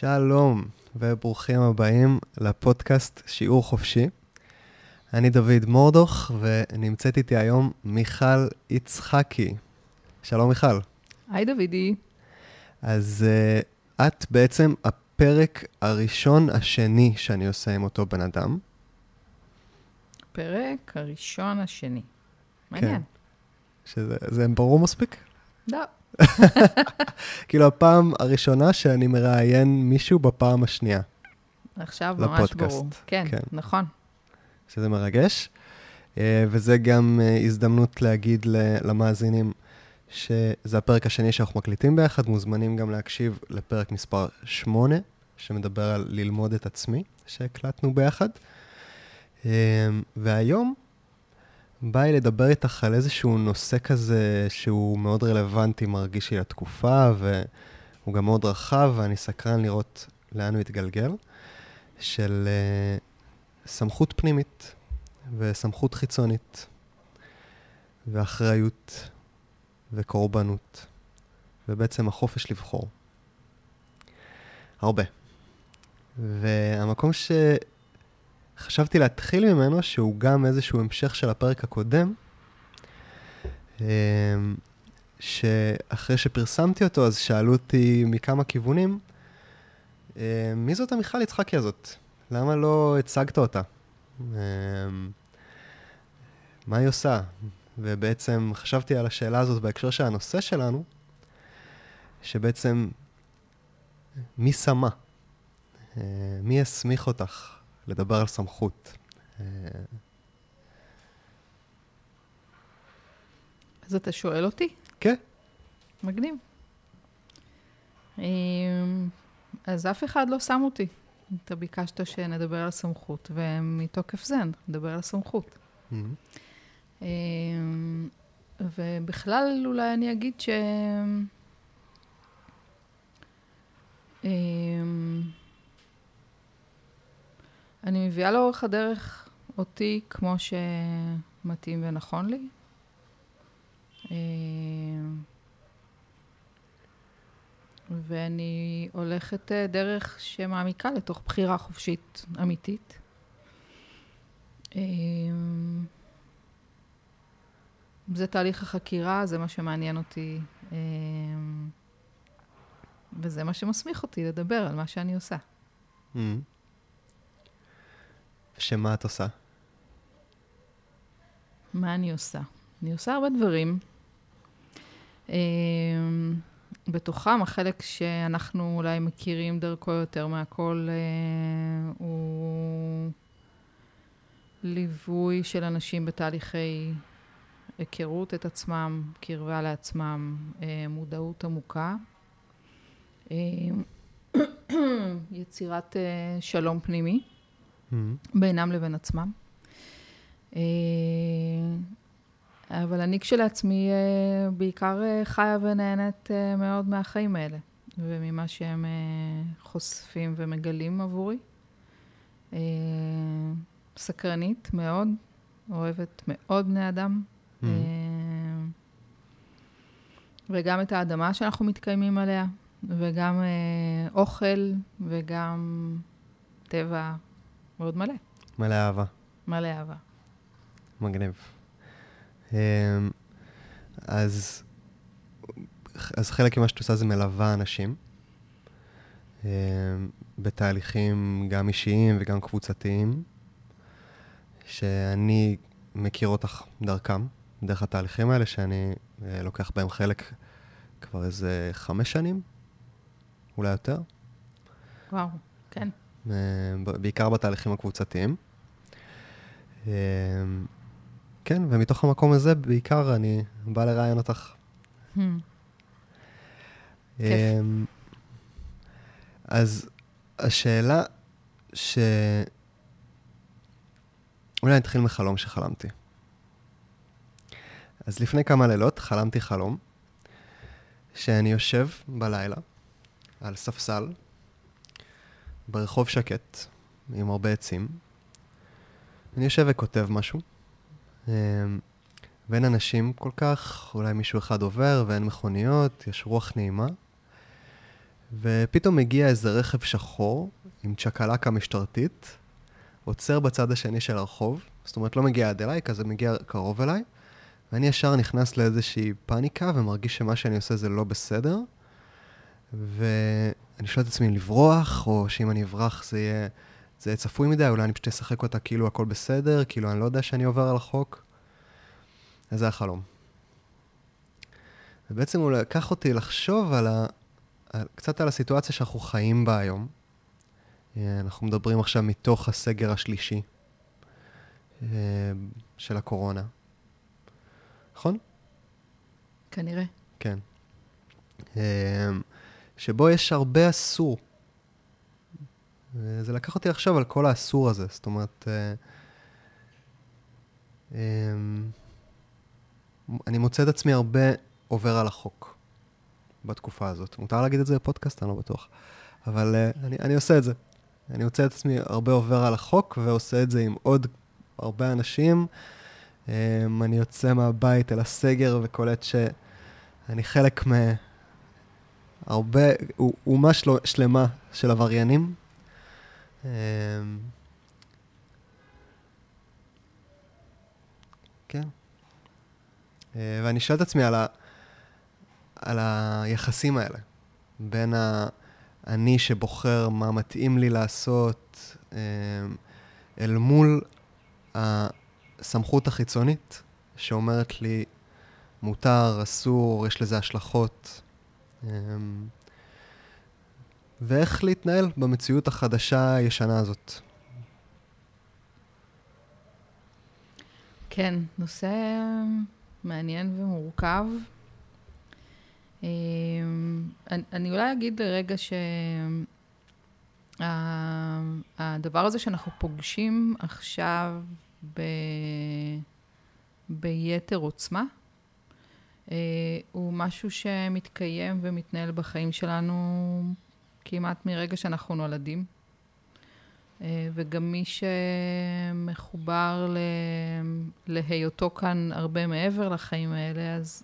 שלום וברוכים הבאים לפודקאסט שיעור חופשי. אני דוד מורדוך ונמצאת איתי היום מיכל יצחקי. שלום מיכל. היי דודי. אז uh, את בעצם הפרק הראשון השני שאני עושה עם אותו בן אדם. פרק הראשון השני. מעניין. כן. שזה ברור מספיק? לא. כאילו, הפעם הראשונה שאני מראיין מישהו בפעם השנייה. עכשיו ממש לפודקאסט. ברור. כן, כן, נכון. שזה מרגש. אה, וזה גם אה, הזדמנות להגיד למאזינים שזה הפרק השני שאנחנו מקליטים ביחד, מוזמנים גם להקשיב לפרק מספר 8, שמדבר על ללמוד את עצמי, שהקלטנו ביחד. אה, והיום בא לי לדבר איתך על איזשהו נושא כזה שהוא מאוד רלוונטי, מרגיש לי לתקופה, והוא גם מאוד רחב, ואני סקרן לראות לאן הוא יתגלגל, של uh, סמכות פנימית וסמכות חיצונית, ואחריות וקורבנות, ובעצם החופש לבחור. הרבה. והמקום ש... חשבתי להתחיל ממנו, שהוא גם איזשהו המשך של הפרק הקודם, אמ, שאחרי שפרסמתי אותו, אז שאלו אותי מכמה כיוונים, אמ, מי זאת המיכל יצחקי הזאת? למה לא הצגת אותה? אמ, מה היא עושה? ובעצם חשבתי על השאלה הזאת בהקשר של הנושא שלנו, שבעצם, מי שמה? מי הסמיך אותך? לדבר על סמכות. אז אתה שואל אותי? כן. מגניב. אמ, אז אף אחד לא שם אותי. אתה ביקשת שנדבר על סמכות, ומתוקף זה נדבר על סמכות. Mm-hmm. אמ, ובכלל, אולי אני אגיד ש... אני מביאה לאורך הדרך אותי כמו שמתאים ונכון לי. אה, ואני הולכת אה, דרך שמעמיקה לתוך בחירה חופשית אמיתית. אה, זה תהליך החקירה, זה מה שמעניין אותי, וזה מה שמסמיך אותי לדבר על מה שאני עושה. Mm-hmm. שמה את עושה? מה אני עושה? אני עושה הרבה דברים. אמ, בתוכם החלק שאנחנו אולי מכירים דרכו יותר מהכל אה, הוא ליווי של אנשים בתהליכי היכרות את עצמם, קרבה לעצמם, אה, מודעות עמוקה, אה, יצירת שלום פנימי. Mm-hmm. בינם לבין עצמם. אה, אבל אני כשלעצמי אה, בעיקר אה, חיה ונהנית מאוד מהחיים האלה, וממה שהם חושפים ומגלים עבורי. סקרנית מאוד, אוהבת מאוד בני אדם. Mm-hmm. וגם את האדמה שאנחנו מתקיימים עליה, וגם אוכל, וגם טבע, מאוד מלא. מלא אהבה. מלא אהבה. מגניב. אמ, אז, אז חלק ממה שאת עושה זה מלווה אנשים אמ, בתהליכים גם אישיים וגם קבוצתיים, שאני מכיר אותך דרכם, דרך התהליכים האלה, שאני אה, לוקח בהם חלק כבר איזה חמש שנים, אולי יותר. וואו, כן. אה, בעיקר בתהליכים הקבוצתיים. אה, כן, ומתוך המקום הזה בעיקר אני בא לראיין אותך. Hmm. אה, אז השאלה ש... אולי נתחיל מחלום שחלמתי. אז לפני כמה לילות חלמתי חלום שאני יושב בלילה על ספסל ברחוב שקט, עם הרבה עצים. אני יושב וכותב משהו, אמ, ואין אנשים כל כך, אולי מישהו אחד עובר ואין מכוניות, יש רוח נעימה. ופתאום מגיע איזה רכב שחור עם צ'קלקה משטרתית, עוצר בצד השני של הרחוב, זאת אומרת, לא מגיע עד אליי, כזה מגיע קרוב אליי, ואני ישר נכנס לאיזושהי פאניקה ומרגיש שמה שאני עושה זה לא בסדר, ואני שואל את עצמי לברוח, או שאם אני אברח זה יהיה, זה יהיה צפוי מדי, אולי אני פשוט אשחק אותה כאילו הכל בסדר, כאילו אני לא יודע שאני עובר על החוק. אז זה החלום. ובעצם הוא לקח אותי לחשוב על ה... קצת על הסיטואציה שאנחנו חיים בה היום. אה, אנחנו מדברים עכשיו מתוך הסגר השלישי אה, של הקורונה. נכון? כנראה. כן. אה, שבו יש הרבה אסור. וזה לקח אותי לחשוב על כל האסור הזה. זאת אומרת, אני מוצא את עצמי הרבה עובר על החוק בתקופה הזאת. מותר להגיד את זה בפודקאסט? אני לא בטוח. אבל uh, אני, אני עושה את זה. אני מוצא את עצמי הרבה עובר על החוק, ועושה את זה עם עוד הרבה אנשים. Um, אני יוצא מהבית אל הסגר וקולט שאני חלק מהרבה, אומה של, שלמה של עבריינים. Um, כן. Uh, ואני שואל את עצמי על ה... על היחסים האלה, בין האני שבוחר מה מתאים לי לעשות, אה, אל מול הסמכות החיצונית שאומרת לי, מותר, אסור, יש לזה השלכות. אה, ואיך להתנהל במציאות החדשה הישנה הזאת. כן, נושא מעניין ומורכב. אמ, אני, אני אולי אגיד לרגע שהדבר הזה שאנחנו פוגשים עכשיו ב, ביתר עוצמה, הוא משהו שמתקיים ומתנהל בחיים שלנו כמעט מרגע שאנחנו נולדים. אה, וגם מי שמחובר להיותו כאן הרבה מעבר לחיים האלה, אז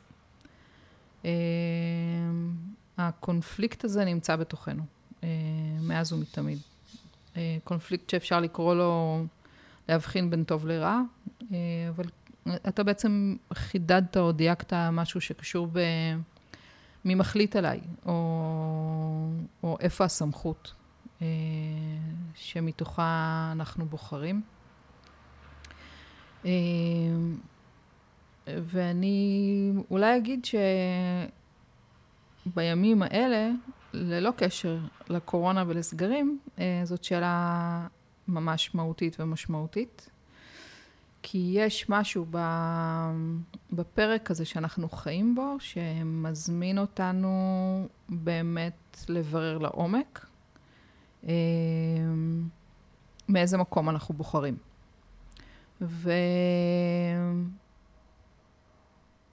אה, הקונפליקט הזה נמצא בתוכנו, אה, מאז ומתמיד. אה, קונפליקט שאפשר לקרוא לו, להבחין בין טוב לרע, אבל אתה בעצם חידדת או דייקת משהו שקשור ב... מי מחליט עליי, או, או איפה הסמכות שמתוכה אנחנו בוחרים. ואני אולי אגיד שבימים האלה, ללא קשר לקורונה ולסגרים, אה, זאת שאלה ממש מהותית ומשמעותית. כי יש משהו בפרק הזה שאנחנו חיים בו, שמזמין אותנו באמת לברר לעומק אה, מאיזה מקום אנחנו בוחרים. ו...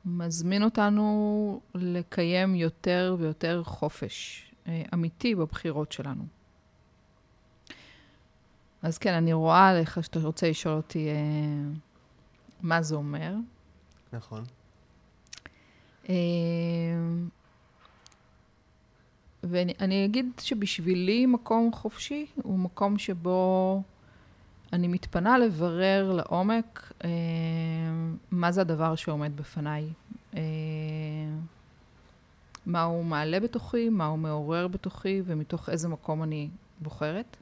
מזמין אותנו לקיים יותר ויותר חופש אה, אמיתי בבחירות שלנו. אז כן, אני רואה עליך שאתה רוצה לשאול אותי אה, מה זה אומר. נכון. אה, ואני אגיד שבשבילי מקום חופשי הוא מקום שבו אני מתפנה לברר לעומק אה, מה זה הדבר שעומד בפניי. אה, מה הוא מעלה בתוכי, מה הוא מעורר בתוכי, ומתוך איזה מקום אני בוחרת.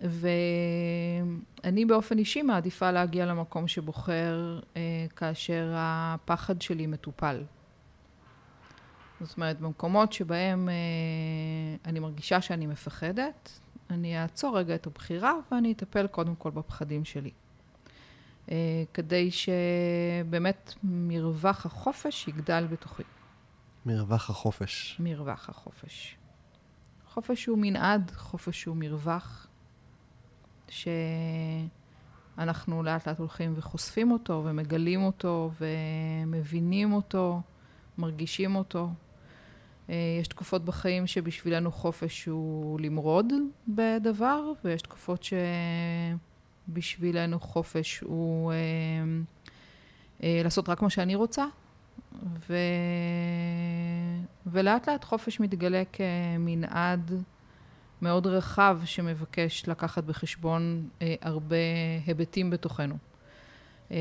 ואני באופן אישי מעדיפה להגיע למקום שבוחר אה, כאשר הפחד שלי מטופל. זאת אומרת, במקומות שבהם אה, אני מרגישה שאני מפחדת, אני אעצור רגע את הבחירה ואני אטפל קודם כל בפחדים שלי. Uh, כדי שבאמת מרווח החופש יגדל בתוכי. מרווח החופש. מרווח החופש. חופש הוא מנעד, חופש הוא מרווח, שאנחנו לאט לאט הולכים וחושפים אותו ומגלים אותו ומבינים אותו, מרגישים אותו. אה, יש תקופות בחיים שבשבילנו חופש הוא למרוד בדבר, ויש תקופות שבשבילנו חופש הוא אה, אה, לעשות רק מה שאני רוצה, ו... ולאט לאט חופש מתגלה כמנעד מאוד רחב שמבקש לקחת בחשבון אה, הרבה היבטים בתוכנו. אה,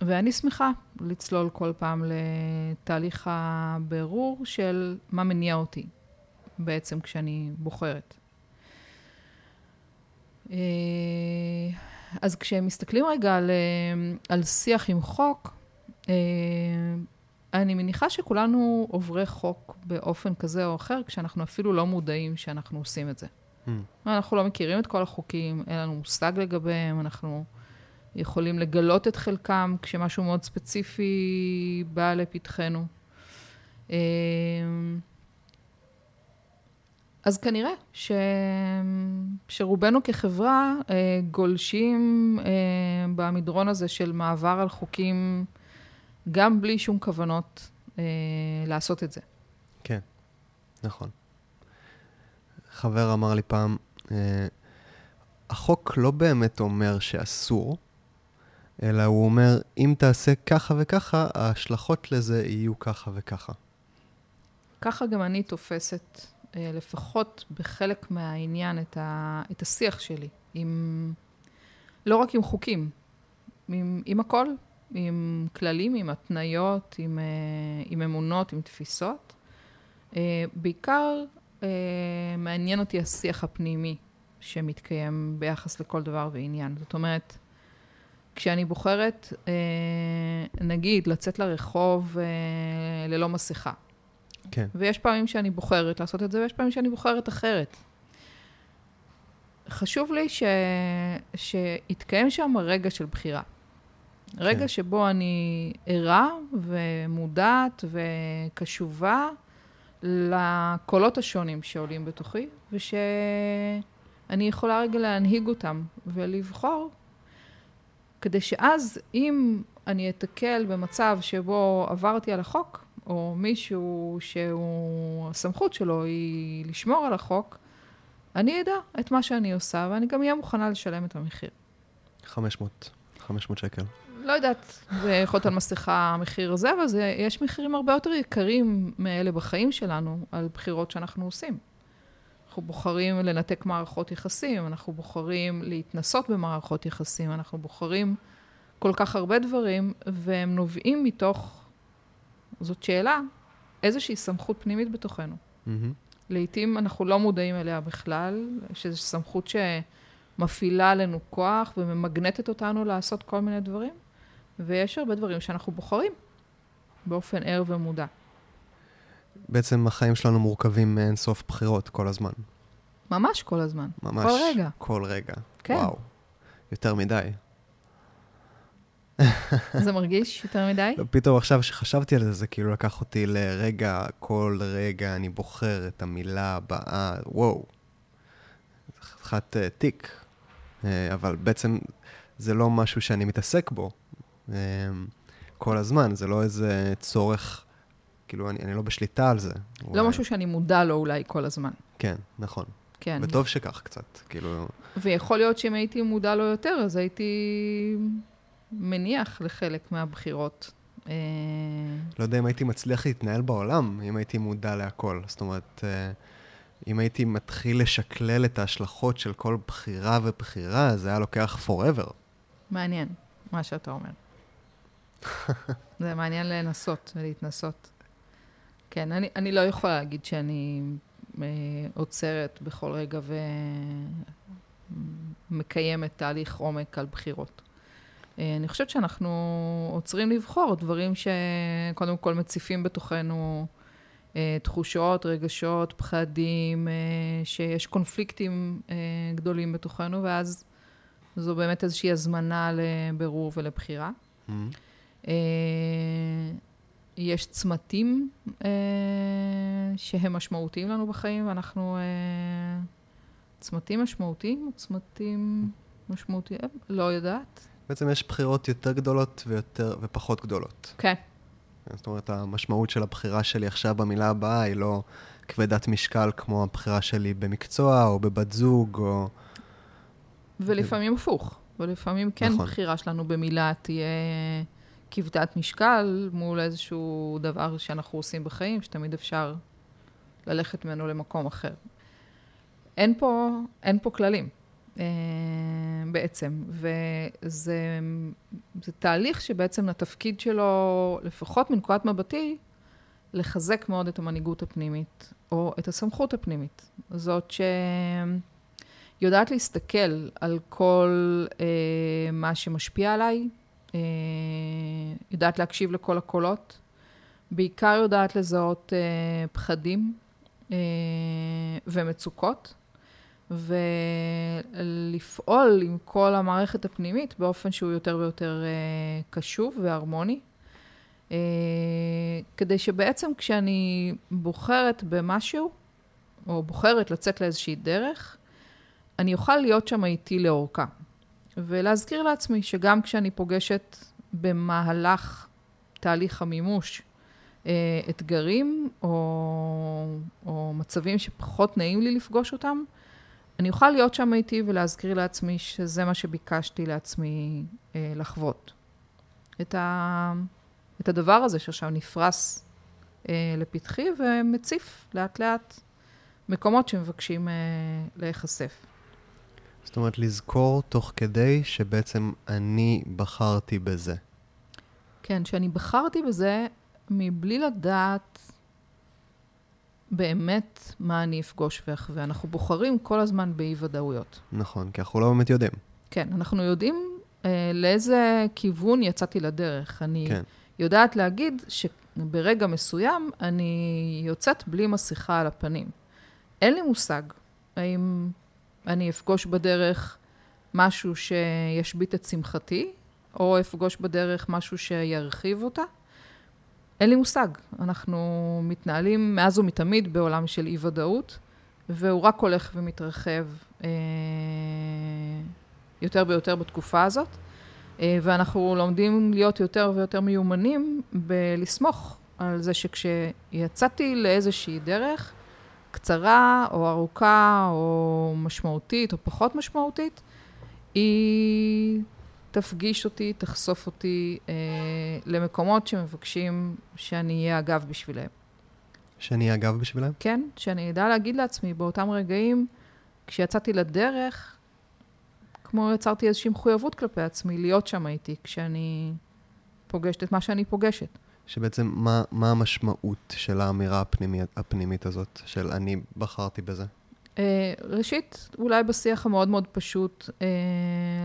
ואני שמחה לצלול כל פעם לתהליך הבירור של מה מניע אותי בעצם כשאני בוחרת. אה, אז כשמסתכלים רגע על, אה, על שיח עם חוק, אה, אני מניחה שכולנו עוברי חוק באופן כזה או אחר, כשאנחנו אפילו לא מודעים שאנחנו עושים את זה. Mm. אנחנו לא מכירים את כל החוקים, אין לנו מושג לגביהם, אנחנו יכולים לגלות את חלקם כשמשהו מאוד ספציפי בא לפתחנו. אז כנראה ש... שרובנו כחברה אה, גולשים אה, במדרון הזה של מעבר על חוקים, גם בלי שום כוונות אה, לעשות את זה. כן, נכון. חבר אמר לי פעם, החוק לא באמת אומר שאסור, אלא הוא אומר, אם תעשה ככה וככה, ההשלכות לזה יהיו ככה וככה. ככה גם אני תופסת אה, לפחות בחלק מהעניין, את, ה, את השיח שלי, עם, לא רק עם חוקים, עם, עם הכל, עם כללים, עם התניות, עם, אה, עם אמונות, עם תפיסות. אה, בעיקר מעניין אותי השיח הפנימי שמתקיים ביחס לכל דבר ועניין. זאת אומרת, כשאני בוחרת, נגיד, לצאת לרחוב ללא מסכה, כן. ויש פעמים שאני בוחרת לעשות את זה, ויש פעמים שאני בוחרת אחרת. חשוב לי ש... שיתקיים שם רגע של בחירה. רגע כן. שבו אני ערה ומודעת וקשובה לקולות השונים שעולים בתוכי, ושאני יכולה רגע להנהיג אותם ולבחור, כדי שאז אם אני אתקל במצב שבו עברתי על החוק, או מישהו שהוא, הסמכות שלו היא לשמור על החוק, אני אדע את מה שאני עושה, ואני גם אהיה מוכנה לשלם את המחיר. 500, 500 שקל. לא יודעת, זה יכול להיות על מסכה המחיר הזה, אבל זה, יש מחירים הרבה יותר יקרים מאלה בחיים שלנו, על בחירות שאנחנו עושים. אנחנו בוחרים לנתק מערכות יחסים, אנחנו בוחרים להתנסות במערכות יחסים, אנחנו בוחרים כל כך הרבה דברים, והם נובעים מתוך זאת שאלה, איזושהי סמכות פנימית בתוכנו. Mm-hmm. לעתים אנחנו לא מודעים אליה בכלל, שזו סמכות שמפעילה עלינו כוח וממגנטת אותנו לעשות כל מיני דברים, ויש הרבה דברים שאנחנו בוחרים באופן ער ומודע. בעצם החיים שלנו מורכבים מאין סוף בחירות כל הזמן. ממש כל הזמן. ממש. כל רגע. כל רגע. כן. וואו. יותר מדי. זה מרגיש יותר מדי? לא, פתאום עכשיו שחשבתי על זה, זה כאילו לקח אותי לרגע, כל רגע אני בוחר את המילה הבאה, וואו. חתיכת uh, תיק. Uh, אבל בעצם זה לא משהו שאני מתעסק בו כל הזמן, זה לא איזה צורך, כאילו, אני, אני לא בשליטה על זה. לא אולי... משהו שאני מודע לו אולי כל הזמן. כן, נכון. כן. וטוב שכך קצת, כאילו... ויכול להיות שאם הייתי מודע לו יותר, אז הייתי מניח לחלק מהבחירות. אה, לא יודע אם הייתי מצליח להתנהל בעולם, אם הייתי מודע להכל. זאת אומרת, אה, אם הייתי מתחיל לשקלל את ההשלכות של כל בחירה ובחירה, זה היה לוקח forever. מעניין, מה שאתה אומר. זה מעניין לנסות ולהתנסות. כן, אני, אני לא יכולה להגיד שאני אה, עוצרת בכל רגע ומקיימת תהליך עומק על בחירות. אה, אני חושבת שאנחנו עוצרים לבחור דברים שקודם כל מציפים בתוכנו אה, תחושות, רגשות, פחדים, אה, שיש קונפליקטים גדולים בתוכנו, ואז זו באמת איזושהי הזמנה לבירור ולבחירה. Mm-hmm. יש צמתים שהם משמעותיים לנו בחיים, ואנחנו... צמתים משמעותיים או צמתים משמעותיים? לא יודעת. בעצם יש בחירות יותר גדולות ויותר, ופחות גדולות. כן. זאת אומרת, המשמעות של הבחירה שלי עכשיו במילה הבאה היא לא כבדת משקל כמו הבחירה שלי במקצוע או בבת זוג או... ולפעמים הפוך. ולפעמים כן נכון. בחירה שלנו במילה תהיה כבדת משקל מול איזשהו דבר שאנחנו עושים בחיים, שתמיד אפשר ללכת ממנו למקום אחר. אין פה, אין פה כללים. אה, בעצם, וזה זה תהליך שבעצם התפקיד שלו, לפחות מנקודת מבטי, לחזק מאוד את המנהיגות הפנימית, או את הסמכות הפנימית. זאת שיודעת להסתכל על כל אה, מה שמשפיע עליי, יודעת להקשיב לכל הקולות, בעיקר יודעת לזהות אה, פחדים אה, ומצוקות. ולפעול עם כל המערכת הפנימית באופן שהוא יותר ויותר אה, קשוב והרמוני. אה, כדי שבעצם כשאני בוחרת במשהו, או בוחרת לצאת לאיזושהי דרך, אני אוכל להיות שם איתי לאורכה. ולהזכיר לעצמי שגם כשאני פוגשת במהלך תהליך המימוש אה, אתגרים או, או מצבים שפחות נעים לי לפגוש אותם, אני אוכל להיות שם איתי ולהזכיר לעצמי שזה מה שביקשתי לעצמי אה, לחוות. את, ה, את הדבר הזה שעכשיו נפרס אה, לפתחי ומציף לאט לאט מקומות שמבקשים אה, להיחשף. זאת אומרת, לזכור תוך כדי שבעצם אני בחרתי בזה. כן, שאני בחרתי בזה מבלי לדעת באמת מה אני אפגוש ואחווה. אנחנו בוחרים כל הזמן באי-ודאויות. נכון, כי אנחנו לא באמת יודעים. כן, אנחנו יודעים אה, לאיזה כיוון יצאתי לדרך. אני כן. יודעת להגיד שברגע מסוים אני יוצאת בלי מסכה על הפנים. אין לי מושג האם אני אפגוש בדרך משהו שישבית את שמחתי, או אפגוש בדרך משהו שירחיב אותה. אין לי מושג. אנחנו מתנהלים מאז ומתמיד בעולם של אי-ודאות, והוא רק הולך ומתרחב אה, יותר ויותר בתקופה הזאת, אה, ואנחנו לומדים להיות יותר ויותר מיומנים בלסמוך על זה שכשיצאתי לאיזושהי דרך, קצרה או ארוכה או משמעותית או פחות משמעותית, היא תפגיש אותי, תחשוף אותי אה, למקומות שמבקשים שאני אהיה הגב בשבילם. שאני אהיה הגב בשבילם? כן, שאני אדע להגיד לעצמי באותם רגעים, כשיצאתי לדרך, כמו יצרתי איזושהי מחויבות כלפי עצמי, להיות שם איתי כשאני פוגשת את מה שאני פוגשת. שבעצם, מה, מה המשמעות של האמירה הפנימית, הפנימית הזאת, של אני בחרתי בזה? אה, ראשית, אולי בשיח המאוד מאוד פשוט, אה,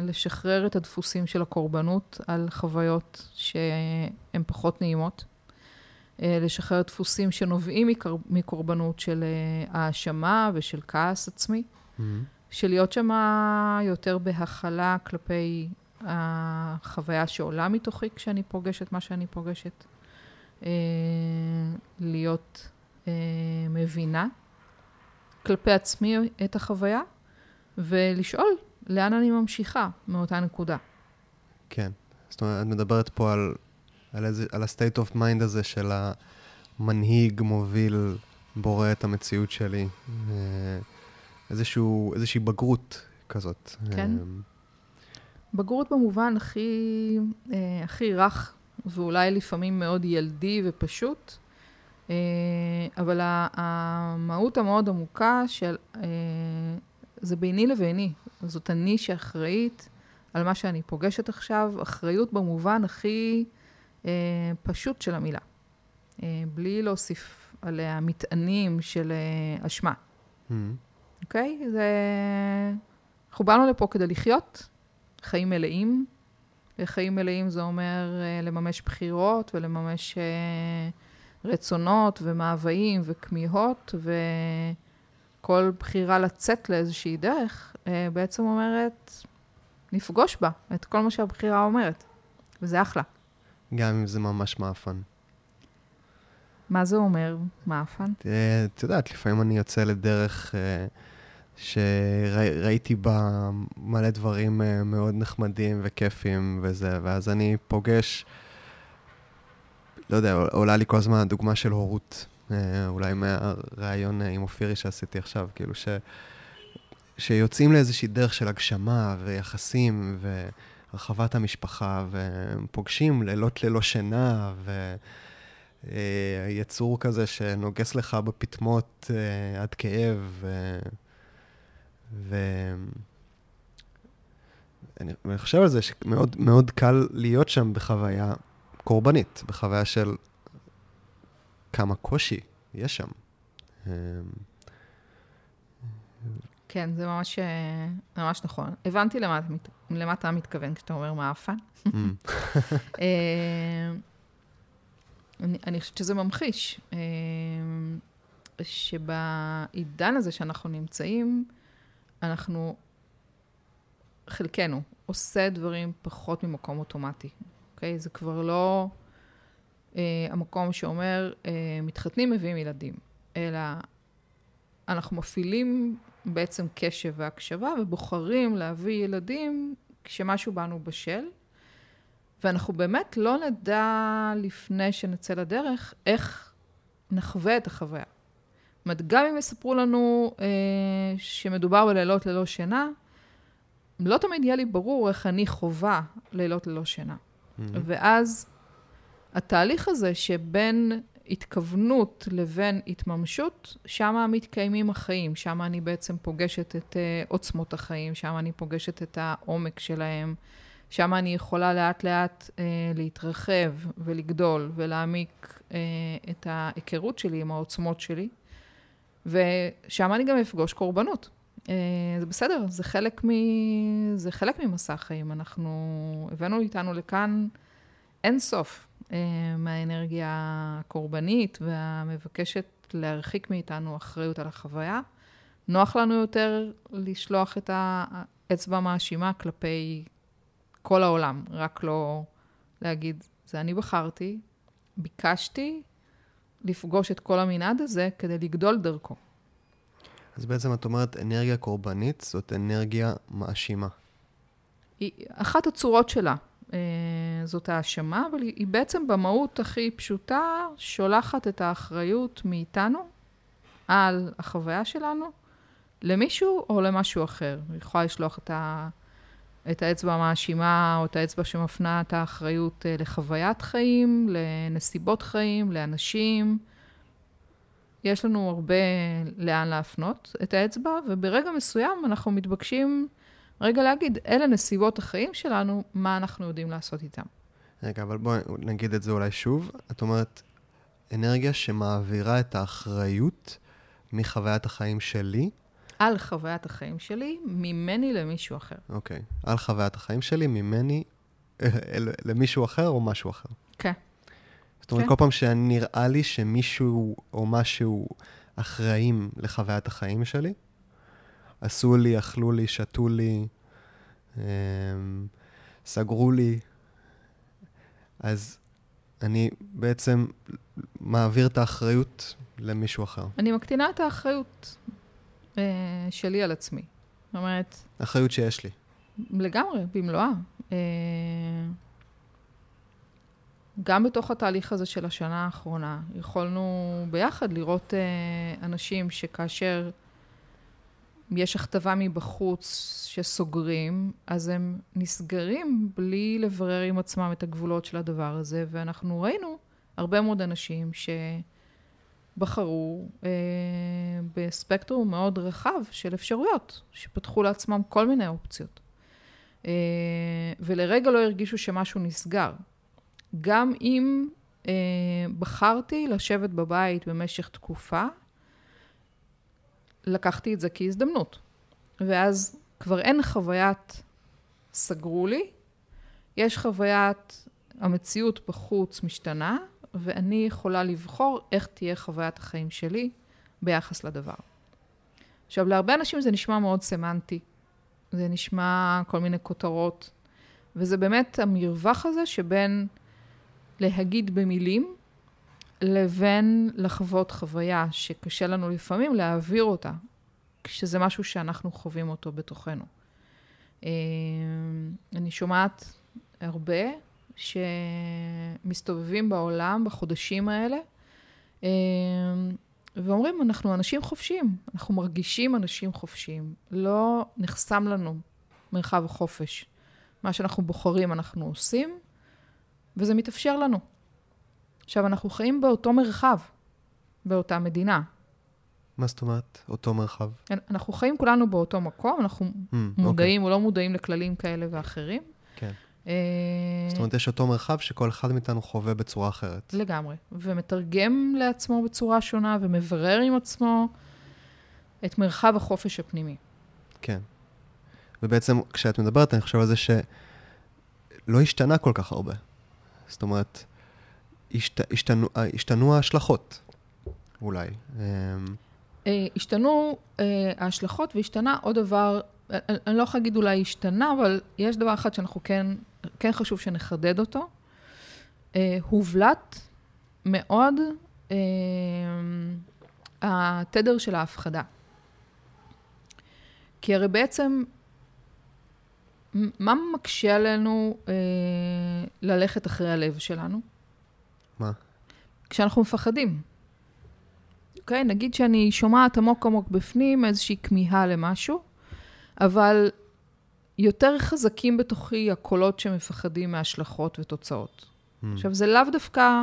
לשחרר את הדפוסים של הקורבנות על חוויות שהן פחות נעימות. אה, לשחרר דפוסים שנובעים מקורבנות של האשמה ושל כעס עצמי. Mm-hmm. של להיות שם יותר בהכלה כלפי החוויה שעולה מתוכי כשאני פוגשת מה שאני פוגשת. להיות מבינה כלפי עצמי את החוויה, ולשאול לאן אני ממשיכה מאותה נקודה. כן. זאת אומרת, את מדברת פה על, על, איזה, על ה-state of mind הזה של המנהיג, מוביל, בורא את המציאות שלי. אה, איזשהו, איזושהי בגרות כזאת. כן. אה, בגרות במובן הכי, אה, הכי רך, ואולי לפעמים מאוד ילדי ופשוט, אה, אבל המהות המאוד עמוקה של, אה, זה ביני לביני. זאת אני שאחראית על מה שאני פוגשת עכשיו, אחריות במובן הכי אה, פשוט של המילה. בלי להוסיף עליה מטענים של אשמה. Mm-hmm. אוקיי? Mm-hmm. Okay? זה... אנחנו באנו לפה כדי לחיות חיים מלאים. חיים מלאים זה אומר לממש בחירות ולממש... רצונות ומאוויים וכמיהות, וכל בחירה לצאת לאיזושהי דרך, אה, בעצם אומרת, נפגוש בה את כל מה שהבחירה אומרת, וזה אחלה. גם אם זה ממש מאפן. מה זה אומר, מאפן? אה, את יודעת, לפעמים אני יוצא לדרך אה, שראיתי בה מלא דברים מאוד נחמדים וכיפים וזה, ואז אני פוגש... לא יודע, עולה לי כל הזמן הדוגמה של הורות. אה, אולי מהראיון עם אופירי שעשיתי עכשיו, כאילו ש... שיוצאים לאיזושהי דרך של הגשמה ויחסים, ו... הרחבת המשפחה, והם פוגשים לילות ללא שינה, ויצור אה, כזה שנוגס לך בפטמות אה, עד כאב, ו... ו... אני, אני חושב על זה שמאוד מאוד קל להיות שם בחוויה קורבנית, בחוויה של כמה קושי יש שם. אמ, כן, זה ממש, ממש נכון. הבנתי למה, למה אתה מתכוון כשאתה אומר מעפן. Mm. אמ, אני, אני חושבת שזה ממחיש, אמ, שבעידן הזה שאנחנו נמצאים, אנחנו, חלקנו, עושה דברים פחות ממקום אוטומטי, אוקיי? זה כבר לא אה, המקום שאומר, אה, מתחתנים, מביאים ילדים, אלא אנחנו מפעילים בעצם קשב והקשבה ובוחרים להביא ילדים כשמשהו בנו בשל, ואנחנו באמת לא נדע לפני שנצא לדרך איך נחווה את החוויה. זאת אומרת, גם אם יספרו לנו אה, שמדובר בלילות ללא שינה, לא תמיד יהיה לי ברור איך אני חווה לילות ללא שינה. Mm-hmm. ואז התהליך הזה שבין התכוונות לבין התממשות, שם מתקיימים החיים, שם אני בעצם פוגשת את uh, עוצמות החיים, שם אני פוגשת את העומק שלהם, שם אני יכולה לאט לאט uh, להתרחב ולגדול ולהעמיק uh, את ההיכרות שלי עם העוצמות שלי, ושם אני גם אפגוש קורבנות. Uh, זה בסדר, זה חלק, מ... זה חלק ממסע החיים. אנחנו הבאנו איתנו לכאן אין סוף. אה, מהאנרגיה הקורבנית והמבקשת להרחיק מאיתנו אחריות על החוויה. נוח לנו יותר לשלוח את האצבע המאשימה כלפי כל העולם, רק לא להגיד, זה אני בחרתי, ביקשתי לפגוש את כל המנעד הזה כדי לגדול דרכו. אז בעצם את אומרת, אנרגיה קורבנית זאת אנרגיה מאשימה. היא אחת הצורות שלה. אה, זאת האשמה, אבל היא, היא בעצם במהות הכי פשוטה שולחת את האחריות מאיתנו על החוויה שלנו למישהו או למשהו אחר. היא יכולה לשלוח את, ה, את האצבע המאשימה או את האצבע שמפנה את האחריות אה, לחוויית חיים, לנסיבות חיים, לאנשים. יש לנו הרבה לאן להפנות את האצבע, וברגע מסוים אנחנו מתבקשים רגע להגיד, אלה נסיבות החיים שלנו, מה אנחנו יודעים לעשות איתם. רגע, אבל בואי נגיד את זה אולי שוב. את אומרת, אנרגיה שמעבירה את האחריות מחוויית החיים שלי. על חוויית החיים שלי, ממני למישהו אחר. אוקיי. על חוויית החיים שלי, ממני למישהו אחר או משהו אחר. כן. זאת אומרת, כן. כל פעם שנראה לי שמישהו או משהו אחראים לחוויית החיים שלי, עשו לי, אכלו לי, שתו לי, אמ, סגרו לי. אז אני בעצם מעביר את האחריות למישהו אחר. אני מקטינה את האחריות אה, שלי על עצמי. זאת אומרת... אחריות שיש לי. לגמרי, במלואה. אה, גם בתוך התהליך הזה של השנה האחרונה, יכולנו ביחד לראות אה, אנשים שכאשר יש הכתבה מבחוץ שסוגרים, אז הם נסגרים בלי לברר עם עצמם את הגבולות של הדבר הזה, ואנחנו ראינו הרבה מאוד אנשים שבחרו אה, בספקטרום מאוד רחב של אפשרויות, שפתחו לעצמם כל מיני אופציות. אה, ולרגע לא הרגישו שמשהו נסגר. גם אם אה, בחרתי לשבת בבית במשך תקופה, לקחתי את זה כהזדמנות. ואז כבר אין חוויית סגרו לי, יש חוויית המציאות בחוץ משתנה, ואני יכולה לבחור איך תהיה חוויית החיים שלי ביחס לדבר. עכשיו, להרבה אנשים זה נשמע מאוד סמנטי, זה נשמע כל מיני כותרות, וזה באמת המרווח הזה שבין להגיד במילים לבין לחוות חוויה שקשה לנו לפעמים להעביר אותה, כשזה משהו שאנחנו חווים אותו בתוכנו. אה, אני שומעת הרבה שמסתובבים בעולם בחודשים האלה, אה, ואומרים, אנחנו אנשים חופשיים, אנחנו מרגישים אנשים חופשיים, לא נחסם לנו מרחב החופש. מה שאנחנו בוחרים אנחנו עושים, וזה מתאפשר לנו. עכשיו, אנחנו חיים באותו מרחב, באותה מדינה. מה זאת אומרת? אותו מרחב? אנחנו חיים כולנו באותו מקום, אנחנו mm, מודעים אוקיי. או לא מודעים לכללים כאלה ואחרים. כן. אה, זאת אומרת, יש אותו מרחב שכל אחד מאיתנו חווה בצורה אחרת. לגמרי. ומתרגם לעצמו בצורה שונה ומברר עם עצמו את מרחב החופש הפנימי. כן. ובעצם, כשאת מדברת, אני חושב על זה שלא השתנה כל כך הרבה. זאת אומרת, השת, השתנו, השתנו ההשלכות, אולי. אמ, אה, השתנו אה, ההשלכות והשתנה עוד דבר, אני לא יכולה להגיד אולי השתנה, אבל יש דבר אחד שאנחנו כן, כן חשוב שנחדד אותו. אה, הובלט מאוד התדר של ההפחדה. כי הרי בעצם, מה מקשה עלינו אה, ללכת אחרי הלב שלנו? מה? כשאנחנו מפחדים. אוקיי? נגיד שאני שומעת עמוק עמוק בפנים איזושהי כמיהה למשהו, אבל יותר חזקים בתוכי הקולות שמפחדים מהשלכות ותוצאות. Mm. עכשיו, זה לאו דווקא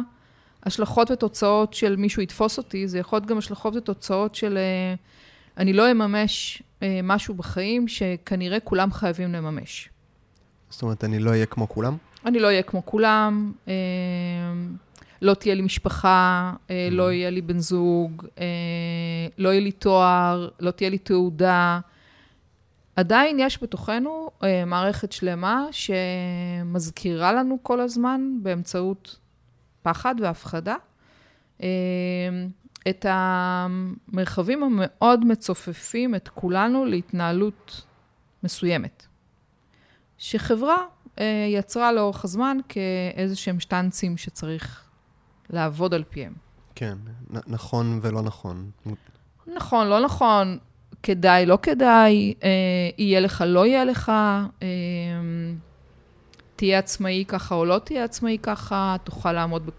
השלכות ותוצאות של מישהו יתפוס אותי, זה יכול להיות גם השלכות ותוצאות של uh, אני לא אממש uh, משהו בחיים שכנראה כולם חייבים לממש. זאת אומרת, אני לא אהיה כמו כולם? אני לא אהיה כמו כולם. Uh, לא תהיה לי משפחה, אה, לא mm. יהיה לי בן זוג, אה, לא יהיה לי תואר, לא תהיה לי תעודה. עדיין יש בתוכנו אה, מערכת שלמה שמזכירה לנו כל הזמן באמצעות פחד והפחדה את המרחבים המאוד מצופפים את כולנו להתנהלות מסוימת. שחברה יצרה לאורך הזמן כאיזה שהם שטנצים שצריך לעבוד על פיהם. כן, נ- נכון ולא נכון. נכון, לא נכון, כדאי, לא כדאי, אה, יהיה לך, לא יהיה לך, אה, תהיה עצמאי ככה או לא תהיה עצמאי ככה, תוכל לעמוד ב...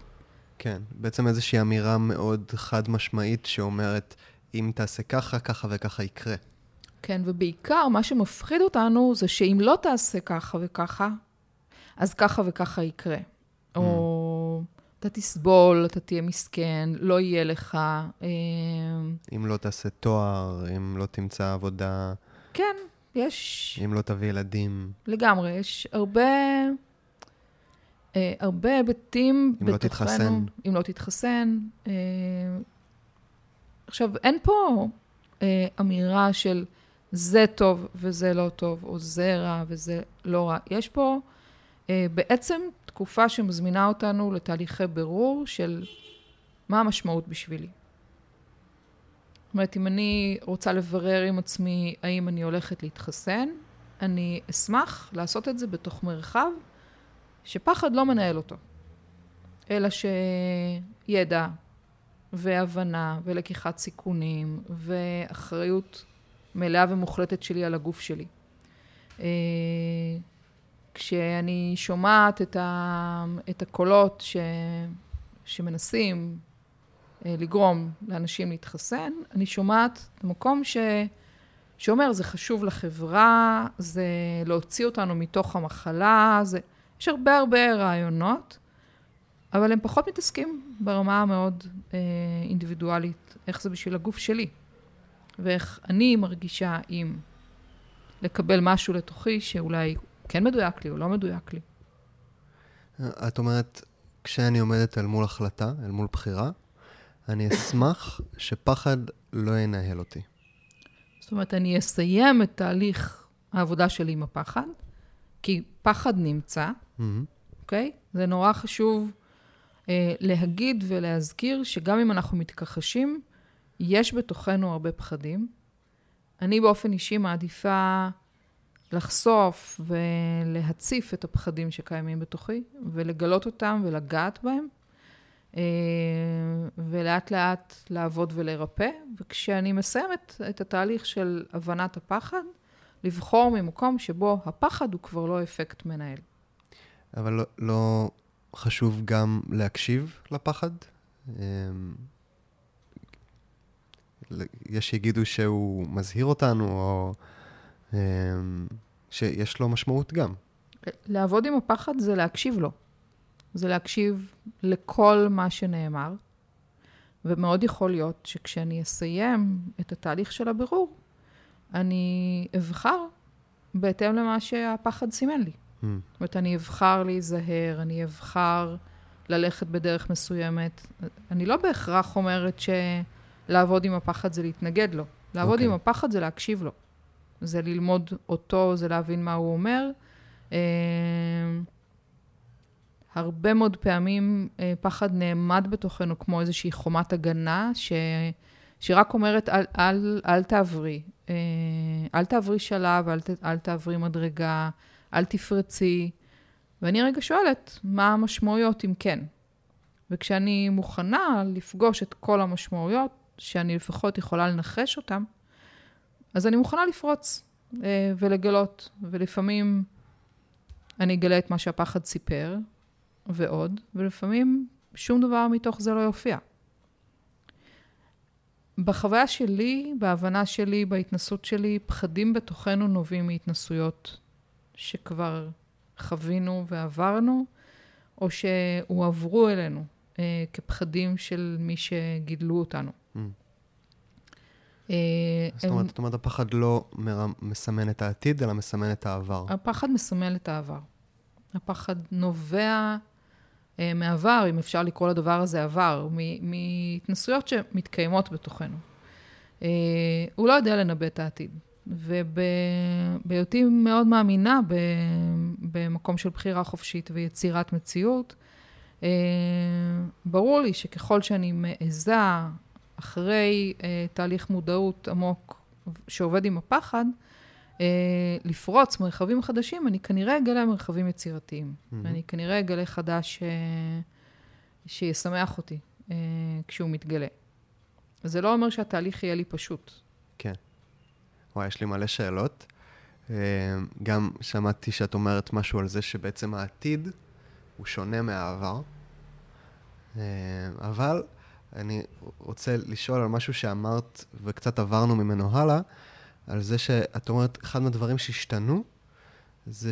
כן, בעצם איזושהי אמירה מאוד חד משמעית שאומרת, אם תעשה ככה, ככה וככה יקרה. כן, ובעיקר מה שמפחיד אותנו זה שאם לא תעשה ככה וככה, אז ככה וככה יקרה. Mm. או אתה תסבול, אתה תהיה מסכן, לא יהיה לך. אה, אם לא תעשה תואר, אם לא תמצא עבודה. כן, יש... אם לא תביא ילדים. לגמרי, יש הרבה... אה, הרבה היבטים בתוכנו. אם לא תתחסן. אם לא תתחסן. אה, עכשיו, אין פה אמירה של זה טוב וזה לא טוב, או זה רע וזה לא רע. יש פה בעצם תקופה שמזמינה אותנו לתהליכי בירור של מה המשמעות בשבילי. זאת אומרת, אם אני רוצה לברר עם עצמי האם אני הולכת להתחסן, אני אשמח לעשות את זה בתוך מרחב שפחד לא מנהל אותו, אלא שידע והבנה ולקיחת סיכונים ואחריות מלאה ומוחלטת שלי על הגוף שלי. כשאני שומעת את, ה, את הקולות ש, שמנסים אה, לגרום לאנשים להתחסן, אני שומעת את המקום ש, שאומר, זה חשוב לחברה, זה להוציא אותנו מתוך המחלה, זה... יש הרבה הרבה רעיונות, אבל הם פחות מתעסקים ברמה המאוד אה, אינדיבידואלית, איך זה בשביל הגוף שלי, ואיך אני מרגישה עם לקבל משהו לתוכי שאולי כן מדויק לי או לא מדויק לי. את אומרת, כשאני עומדת אל מול החלטה, אל מול בחירה, אני אשמח שפחד לא ינהל אותי. זאת אומרת, אני אסיים את תהליך העבודה שלי עם הפחד, כי פחד נמצא, אוקיי? Mm-hmm. Okay? זה נורא חשוב אה, להגיד ולהזכיר שגם אם אנחנו מתכחשים, יש בתוכנו הרבה פחדים. אני באופן אישי מעדיפה לחשוף ולהציף את הפחדים שקיימים בתוכי, ולגלות אותם ולגעת בהם, אה, ולאט לאט לעבוד ולרפא. וכשאני מסיימת את התהליך של הבנת הפחד, לבחור ממקום שבו הפחד הוא כבר לא אפקט מנהל. אבל לא, לא חשוב גם להקשיב לפחד? אמ, יש שיגידו שהוא מזהיר אותנו, או... אמ, שיש לו משמעות גם. לעבוד עם הפחד זה להקשיב לו. זה להקשיב לכל מה שנאמר, ומאוד יכול להיות שכשאני אסיים את התהליך של הבירור, אני אבחר בהתאם למה שהפחד סימן לי. Mm. זאת אומרת, אני אבחר להיזהר, אני אבחר ללכת בדרך מסוימת. אני לא בהכרח אומרת שלעבוד עם הפחד זה להתנגד לו. לעבוד okay. אוקיי. עם הפחד זה להקשיב לו. זה ללמוד אותו, זה להבין מה הוא אומר. אה, הרבה מאוד פעמים אה, פחד נעמד בתוכנו כמו איזושהי חומת הגנה, ש... שרק אומרת, אל, אל, אל תעברי. אה, אל תעברי שלב, אל, אל תעברי מדרגה, אל תפרצי. ואני רגע שואלת, מה המשמעויות אם כן? וכשאני מוכנה לפגוש את כל המשמעויות, שאני לפחות יכולה לנחש אותן, אז אני מוכנה לפרוץ אה, ולגלות. ולפעמים אני אגלה את מה שהפחד סיפר, ועוד, ולפעמים שום דבר מתוך זה לא יופיע. בחוויה שלי, בהבנה שלי, בהתנסות שלי, פחדים בתוכנו נובעים מהתנסויות שכבר חווינו ועברנו, או שהועברו אלינו אה, כפחדים של מי שגידלו אותנו. Mm. אה, זאת אומרת, זאת אומרת, הפחד לא מסמן את העתיד, אלא מסמן את העבר. הפחד מסמל את העבר. הפחד נובע אה, מעבר, אם אפשר לקרוא לדבר הזה עבר, מהתנסויות שמתקיימות בתוכנו. אה, הוא לא יודע לנבא את העתיד. ובהיותי מאוד מאמינה במקום של בחירה חופשית ויצירת מציאות, ברור לי שככל שאני מעיזה אחרי תהליך מודעות עמוק שעובד עם הפחד, אה, לפרוץ מרחבים חדשים, אני כנראה אגלה מרחבים יצירתיים. Mm-hmm. אני כנראה אגלה חדש אה, שישמח אותי אה, כשהוא מתגלה. זה לא אומר שהתהליך יהיה לי פשוט. כן. וואי, יש לי מלא שאלות. גם שמעתי שאת אומרת משהו על זה שבעצם העתיד הוא שונה מהעבר. אבל אני רוצה לשאול על משהו שאמרת וקצת עברנו ממנו הלאה. על זה שאת אומרת, אחד מהדברים שהשתנו, זה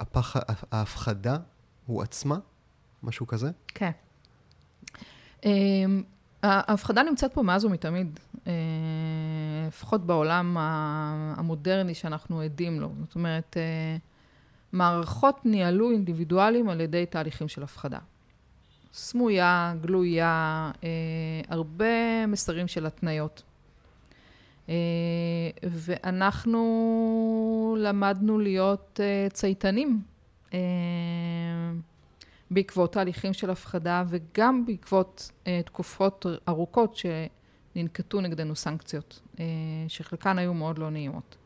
שההפחדה הוא עצמה, משהו כזה? כן. אמ, ההפחדה נמצאת פה מאז ומתמיד, אה, לפחות בעולם המודרני שאנחנו עדים לו. זאת אומרת, אה, מערכות ניהלו אינדיבידואלים על ידי תהליכים של הפחדה. סמויה, גלויה, אה, הרבה מסרים של התניות. אה, ואנחנו למדנו להיות אה, צייתנים אה, בעקבות תהליכים של הפחדה וגם בעקבות תקופות ארוכות שננקטו נגדנו סנקציות, שחלקן היו מאוד לא נעימות.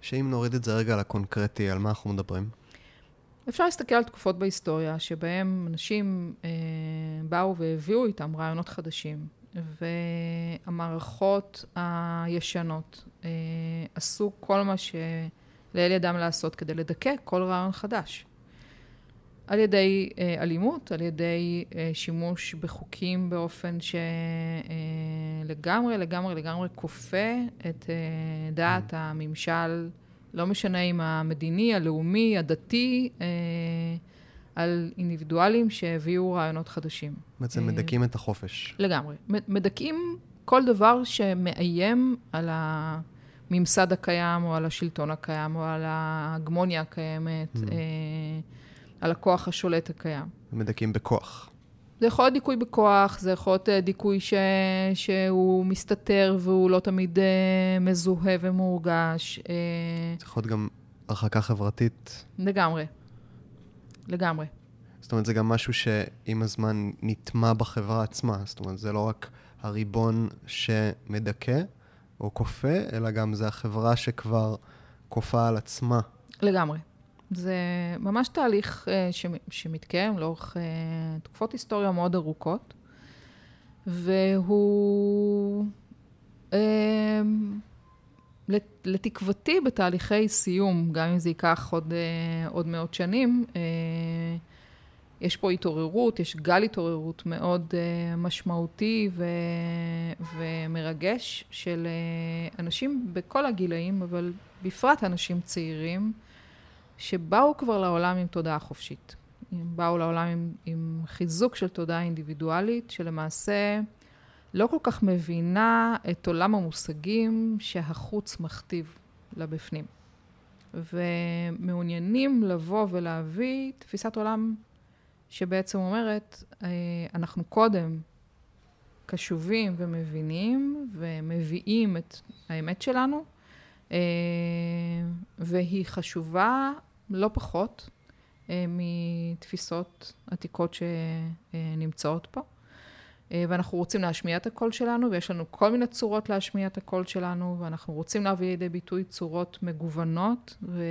שאם נוריד את זה רגע לקונקרטי, על מה אנחנו מדברים? אפשר להסתכל על תקופות בהיסטוריה שבהם אנשים אה, באו והביאו איתם רעיונות חדשים. והמערכות הישנות אה, עשו כל מה שלאל ידם לעשות כדי לדכא כל רעיון חדש. על ידי אה, אלימות, על ידי אה, שימוש בחוקים באופן שלגמרי, אה, לגמרי, לגמרי כופה את אה, דעת הממשל, לא משנה אם המדיני, הלאומי, הדתי, אה, על אינדיבידואלים שהביאו רעיונות חדשים. בעצם מדכאים את החופש. לגמרי. מדכאים כל דבר שמאיים על הממסד הקיים, או על השלטון הקיים, או על ההגמוניה הקיימת, mm. על הכוח השולט הקיים. מדכאים בכוח. זה יכול להיות דיכוי בכוח, זה יכול להיות אה, דיכוי ש... שהוא מסתתר והוא לא תמיד מזוהה ומורגש. זה יכול להיות גם הרחקה חברתית. לגמרי. לגמרי. זאת אומרת, זה גם משהו שעם הזמן נטמע בחברה עצמה. זאת אומרת, זה לא רק הריבון שמדכא או כופה, אלא גם זה החברה שכבר כופה על עצמה. לגמרי. זה ממש תהליך ש... שמתקיים לאורך uh, תקופות היסטוריה מאוד ארוכות, והוא... Uh, לתקוותי בתהליכי סיום, גם אם זה ייקח עוד, אה, עוד מאות שנים, אה, יש פה התעוררות, יש גל התעוררות מאוד אה, משמעותי ו, ומרגש של אנשים בכל הגילאים, אבל בפרט אנשים צעירים, שבאו כבר לעולם עם תודעה חופשית. הם באו לעולם עם, עם חיזוק של תודעה אינדיבידואלית, שלמעשה לא כל כך מבינה את עולם המושגים שהחוץ מכתיב לבפנים. ומעוניינים לבוא ולהביא תפיסת עולם שבעצם אומרת, אה, אנחנו קודם קשובים ומבינים ומביאים את האמת שלנו, אה, והיא חשובה לא פחות אה, מתפיסות עתיקות שנמצאות פה. אה, ואנחנו רוצים להשמיע את הקול שלנו, ויש לנו כל מיני צורות להשמיע את הקול שלנו, ואנחנו רוצים להביא לידי ביטוי צורות מגוונות, ו...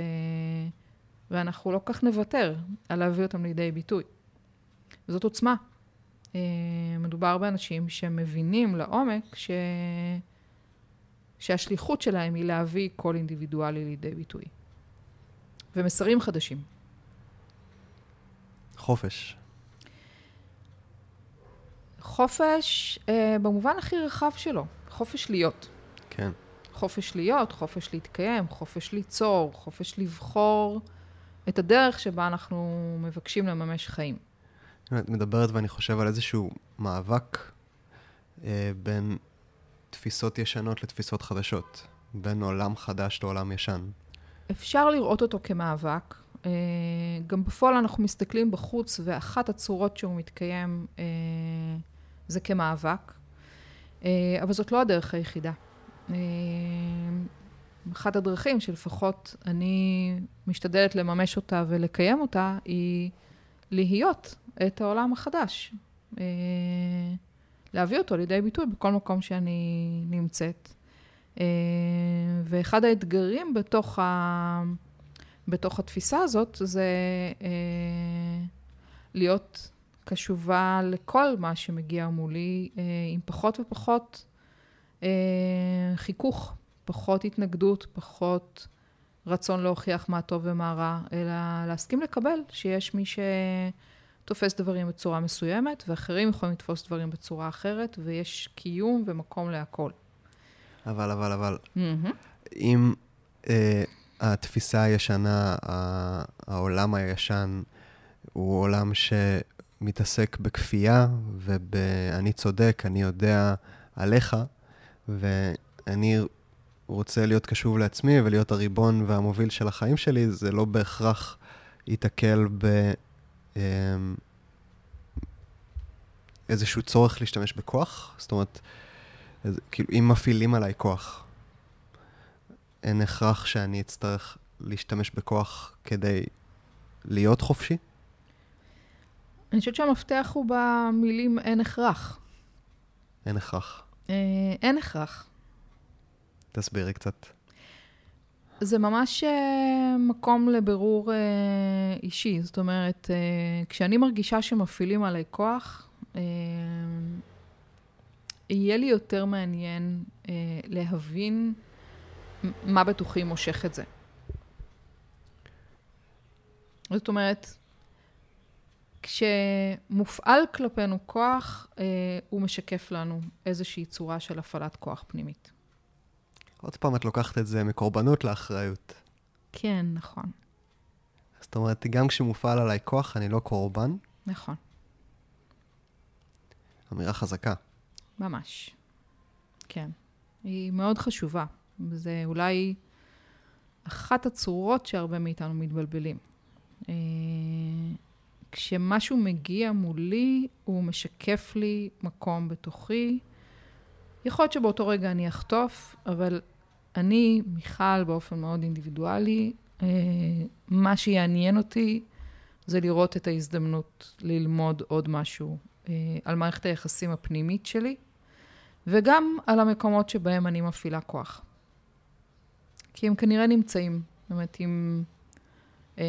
ואנחנו לא כך נוותר על להביא אותם לידי ביטוי. וזאת עוצמה. אה, מדובר באנשים שמבינים לעומק ש... שהשליחות שלהם היא להביא קול אינדיבידואלי לידי ביטוי. ומסרים חדשים. חופש. חופש אה, במובן הכי רחב שלו, חופש להיות. כן. חופש להיות, חופש להתקיים, חופש ליצור, חופש לבחור את הדרך שבה אנחנו מבקשים לממש חיים. את מדברת ואני חושב על איזשהו מאבק אה, בין תפיסות ישנות לתפיסות חדשות, בין עולם חדש לעולם ישן. אפשר לראות אותו כמאבק. אה, גם בפועל אנחנו מסתכלים בחוץ, ואחת הצורות שהוא מתקיים אה, זה כמאבק, אה, אבל זאת לא הדרך היחידה. אחת הדרכים שלפחות אני משתדלת לממש אותה ולקיים אותה, היא להיות את העולם החדש. להביא אותו לידי ביטוי בכל מקום שאני נמצאת. ואחד האתגרים בתוך ה... בתוך התפיסה הזאת זה אה, להיות קשובה לכל מה שמגיע מולי, אה, עם פחות ופחות אה, חיכוך, פחות התנגדות, פחות רצון להוכיח מה טוב ומה רע, אלא להסכים לקבל שיש מי שתופס דברים בצורה מסוימת, ואחרים יכולים לתפוס דברים בצורה אחרת, ויש קיום ומקום להכל. אבל, אבל, אבל, mm-hmm. אם... אה, התפיסה הישנה, העולם הישן, הוא עולם שמתעסק בכפייה וב"אני צודק, אני יודע עליך", ואני רוצה להיות קשוב לעצמי ולהיות הריבון והמוביל של החיים שלי, זה לא בהכרח ייתקל ב... אמ, איזשהו צורך להשתמש בכוח. זאת אומרת, כאילו, אם מפעילים עליי כוח, אין הכרח שאני אצטרך להשתמש בכוח כדי להיות חופשי? אני חושבת שהמפתח הוא במילים אין הכרח. אין הכרח. אה, אין הכרח. תסבירי קצת. זה ממש אה, מקום לבירור אה, אישי. זאת אומרת, כשאני מרגישה שמפעילים עליי כוח, יהיה לי יותר מעניין להבין מה בתוכי מושך את זה. זאת אומרת, כשמופעל כלפינו כוח, אה, הוא משקף לנו איזושהי צורה של הפעלת כוח פנימית. עוד פעם, את לוקחת את זה מקורבנות לאחריות. כן, נכון. זאת אומרת, גם כשמופעל עליי כוח, אני לא קורבן. נכון. אמירה חזקה. ממש. כן. היא מאוד חשובה. זה אולי אחת הצורות שהרבה מאיתנו מתבלבלים. אה, כשמשהו מגיע מולי, הוא משקף לי מקום בתוכי. יכול להיות שבאותו רגע אני אחטוף, אבל אני, מיכל, באופן מאוד אינדיבידואלי, אה, מה שיעניין אותי זה לראות את ההזדמנות ללמוד עוד משהו אה, על מערכת היחסים הפנימית שלי, וגם על המקומות שבהם אני מפעילה כוח. כי הם כנראה נמצאים. זאת אומרת, אם אה,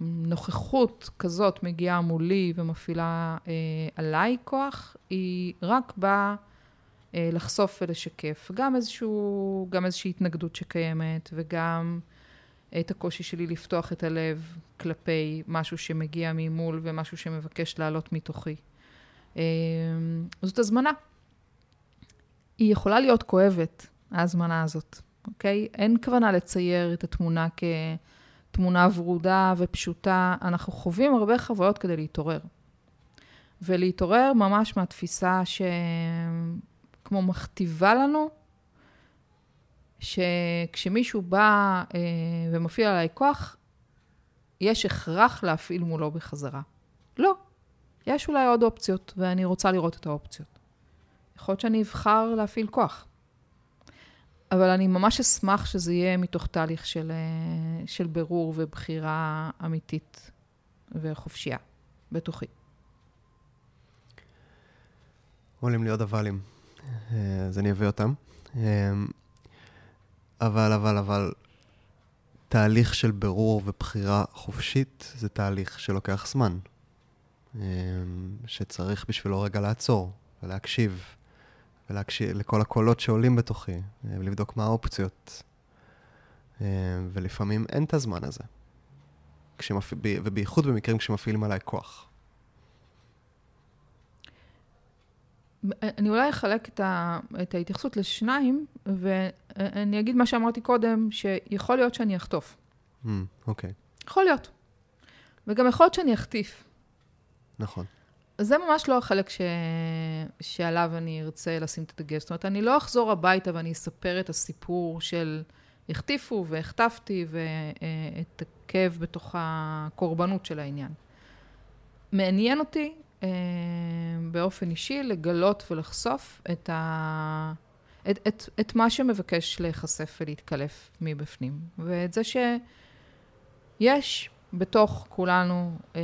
נוכחות כזאת מגיעה מולי ומפעילה אה, עליי כוח, היא רק באה אה, לחשוף ולשקף גם, איזשהו, גם איזושהי התנגדות שקיימת, וגם את הקושי שלי לפתוח את הלב כלפי משהו שמגיע ממול ומשהו שמבקש לעלות מתוכי. אה, זאת הזמנה. היא יכולה להיות כואבת, ההזמנה הזאת. אוקיי? אין כוונה לצייר את התמונה תמונה ורודה ופשוטה, אנחנו חווים הרבה חוויות כדי להתעורר. ולהתעורר ממש מהתפיסה שכמו מכתיבה לנו, שכשמישהו בא אה, ומפעיל עליי כוח, יש הכרח להפעיל מולו בחזרה. לא. יש אולי עוד אופציות, ואני רוצה לראות את האופציות. יכול להיות שאני אבחר להפעיל כוח. אבל אני ממש אשמח שזה יהיה מתוך תהליך של, אה, של בירור ובחירה אמיתית וחופשייה בתוכי. עולים לי עוד אבלים, אה, אז אני אביא אותם. אה, אבל, אבל, אבל, תהליך של בירור ובחירה חופשית זה תהליך שלוקח זמן. שצריך בשבילו רגע לעצור ולהקשיב ולהקשיב לכל הקולות שעולים בתוכי, אה, ולבדוק מה האופציות. אה, ולפעמים אין את הזמן הזה. כשמפ... ובייחוד במקרים כשמפעילים עליי כוח. אני אולי אחלק את, ה... את ההתייחסות לשניים, ואני אגיד מה שאמרתי קודם, שיכול להיות שאני אחטוף. Mm, אוקיי. Mm, okay. יכול להיות. וגם יכול להיות שאני אחטיף. נכון. זה ממש לא החלק ש... שעליו אני ארצה לשים את הדגש. זאת אומרת, אני לא אחזור הביתה ואני אספר את הסיפור של החטיפו והחטפתי ואת הכאב בתוך הקורבנות של העניין. מעניין אותי אה, באופן אישי לגלות ולחשוף את, ה... את, את, את מה שמבקש להיחשף ולהתקלף מבפנים. ואת זה שיש בתוך כולנו אה,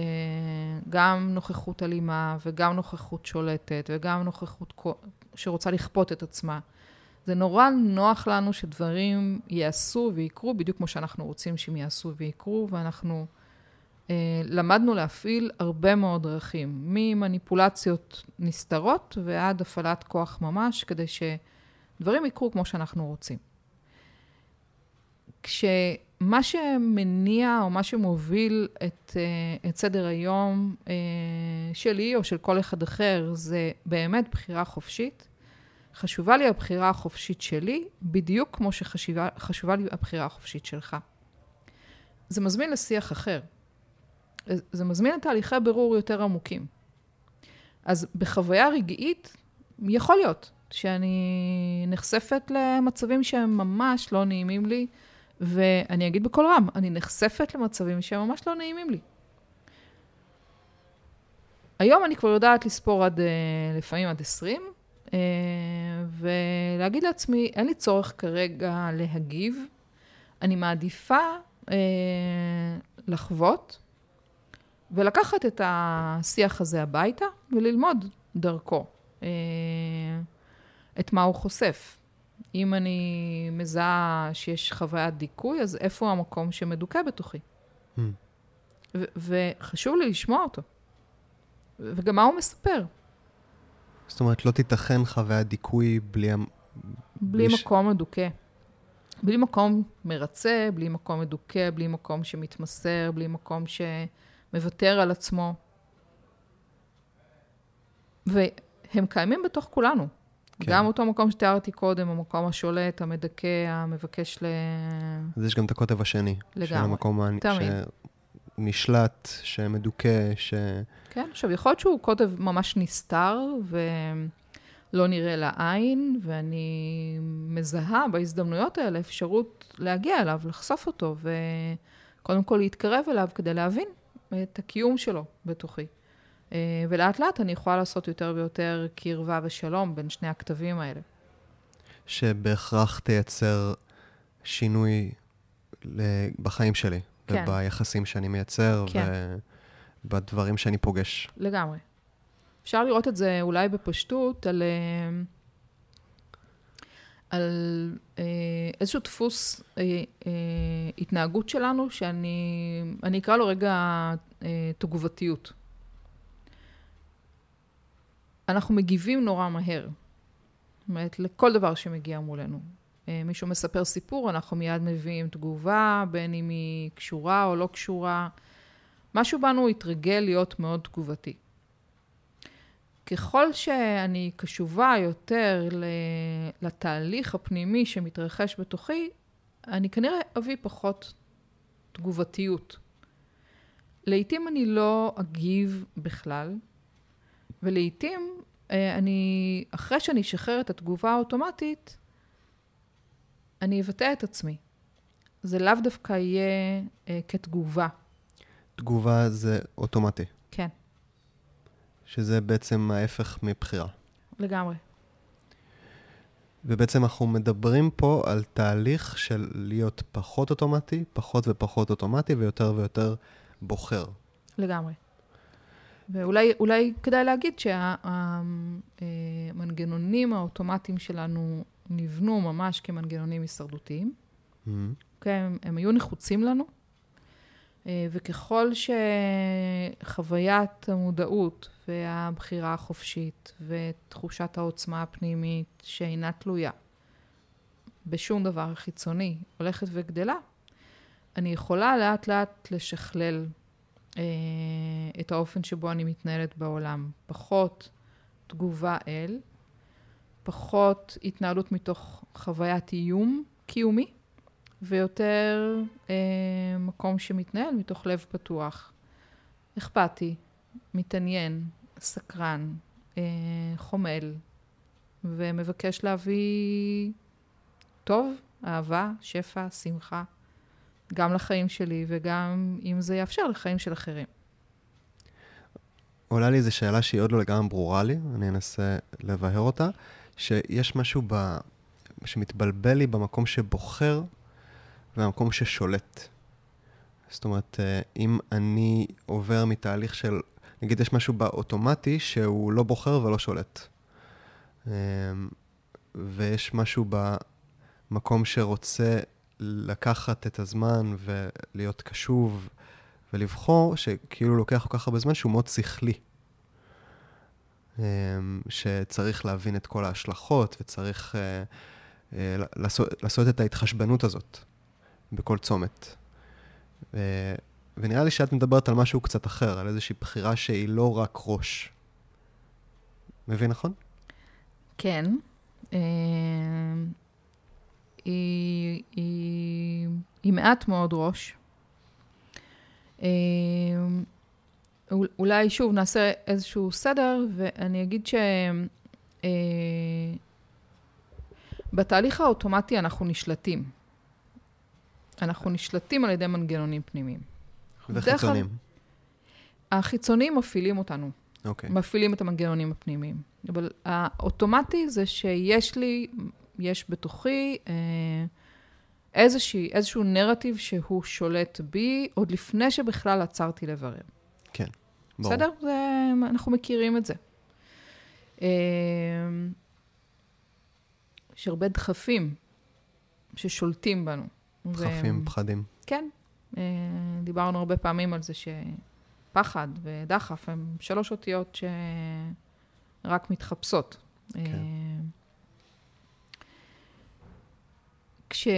גם נוכחות אלימה וגם נוכחות שולטת וגם נוכחות שרוצה לכפות את עצמה. זה נורא נוח לנו שדברים ייעשו ויקרו בדיוק כמו שאנחנו רוצים שהם ייעשו ויקרו, ואנחנו אה, למדנו להפעיל הרבה מאוד דרכים, ממניפולציות נסתרות ועד הפעלת כוח ממש, כדי שדברים יקרו כמו שאנחנו רוצים. כש... מה שמניע או מה שמוביל את, אה, את סדר היום אה, שלי או של כל אחד אחר זה באמת בחירה חופשית. חשובה לי הבחירה החופשית שלי, בדיוק כמו שחשובה לי הבחירה החופשית שלך. זה מזמין לשיח אחר. זה מזמין לתהליכי בירור יותר עמוקים. אז בחוויה רגעית, יכול להיות שאני נחשפת למצבים שהם ממש לא נעימים לי, ואני אגיד בקול רם, אני נחשפת למצבים שהם ממש לא נעימים לי. היום אני כבר יודעת לספור עד, אה, לפעמים עד 20, אה, ולהגיד לעצמי, אין לי צורך כרגע להגיב, אני מעדיפה אה, לחוות ולקחת את השיח הזה הביתה וללמוד דרכו את מה הוא חושף. אם אני מזהה שיש חוויית דיכוי, אז איפה המקום שמדוכא בתוכי? Mm. וחשוב לי לשמוע אותו. וגם מה הוא מספר. זאת אומרת, לא תיתכן חוויית דיכוי בלי... בלי בלי מקום מדוכא. בלי מקום מרצה, בלי מקום מדוכא, בלי מקום שמתמסר, בלי מקום שמוותר על עצמו. והם קיימים בתוך כולנו. כן. גם אותו מקום שתיארתי קודם, המקום השולט, המדכא, המבקש ל... אז יש גם את הקוטב השני. לגמרי, של המקום תמיד. שנשלט, שמדוכא, ש... כן, עכשיו, יכול להיות שהוא קוטב ממש נסתר, ולא נראה לעין, ואני מזהה בהזדמנויות האלה אפשרות להגיע אליו, לחשוף אותו, וקודם כל להתקרב אליו כדי להבין את הקיום שלו בתוכי. אה, ולאט לאט אני יכולה לעשות יותר ויותר קרבה ושלום בין שני הכתבים האלה. שבהכרח תייצר שינוי בחיים שלי, כן. וביחסים שאני מייצר, כן. ובדברים שאני פוגש. לגמרי. אפשר לראות את זה אולי בפשטות על, אה, על אה, איזשהו דפוס התנהגות שלנו, שאני אקרא לו רגע תגובתיות. אנחנו מגיבים נורא מהר. זאת אומרת, לכל דבר שמגיע מולנו. אה, מישהו מספר סיפור, אנחנו מיד מביאים תגובה, בין אם היא קשורה או לא קשורה. משהו בנו התרגל להיות מאוד תגובתי. ככל שאני קשובה יותר לתהליך הפנימי שמתרחש בתוכי, אני כנראה אביא פחות תגובתיות. לעתים אני לא אגיב בכלל, ולעתים אה, אני, אחרי שאני אשחרר את התגובה האוטומטית, אני אבטא את עצמי. זה לאו דווקא יהיה אה, כתגובה. תגובה זה אוטומטי. כן. שזה בעצם ההפך מבחירה. לגמרי. ובעצם אנחנו מדברים פה על תהליך של להיות פחות אוטומטי, פחות ופחות אוטומטי ויותר ויותר בוחר. לגמרי. ואולי כדאי להגיד שהמנגנונים האוטומטיים שלנו נבנו ממש כמנגנונים הישרדותיים. Mm-hmm. Okay, הם, הם היו נחוצים לנו, אה, וככל שחוויית המודעות והבחירה החופשית ותחושת העוצמה הפנימית שאינה תלויה בשום דבר חיצוני הולכת וגדלה, אני יכולה לאט לאט לשכלל אה, את האופן שבו אני מתנהלת בעולם. פחות תגובה אל, פחות התנהלות מתוך חוויית איום קיומי, ויותר אה, מקום שמתנהל מתוך לב פתוח, אכפתי, מתעניין, סקרן, אה, חומל, ומבקש להביא טוב, אהבה, שפע, שמחה, גם לחיים שלי וגם, אם זה יאפשר, לחיים של אחרים. עולה לי איזו שאלה שהיא עוד לא לגמרי ברורה לי, אני אנסה לבהר אותה, שיש משהו ב... שמתבלבל לי במקום שבוחר והמקום ששולט. זאת אומרת, אה, אם אני עובר מתהליך של, נגיד יש משהו באוטומטי שהוא לא בוחר ולא שולט. אמ, ויש משהו במקום שרוצה לקחת את הזמן ולהיות קשוב ולבחור, שכאילו לוקח כל כך הרבה זמן שהוא מאוד שכלי. אמ, שצריך להבין את כל ההשלכות וצריך אה, אה, לעשות, לעשות את ההתחשבנות הזאת בכל צומת. ונראה לי שאת מדברת על משהו קצת אחר, על איזושהי בחירה שהיא לא רק ראש. מבין נכון? כן. היא, היא, היא מעט מאוד ראש. אמ, אולי שוב נעשה איזשהו סדר, ואני אגיד שבתהליך אה, האוטומטי אנחנו נשלטים. אנחנו נשלטים על ידי מנגנונים פנימיים. וחיצוניים. החיצוניים מפעילים אותנו. אוקיי. Okay. מפעילים את המנגנונים הפנימיים. אבל האוטומטי זה שיש לי יש בתוכי אה, איזושהי, איזשהו נרטיב שהוא שולט בי, עוד לפני שבכלל עצרתי לברר. כן, ברור. בסדר? זה, אנחנו מכירים את זה. אה, יש הרבה דחפים ששולטים בנו. דחפים, ו... פחדים. כן. אה, דיברנו הרבה פעמים על זה שפחד ודחף הם שלוש אותיות שרק מתחפשות. כן. אה, כש...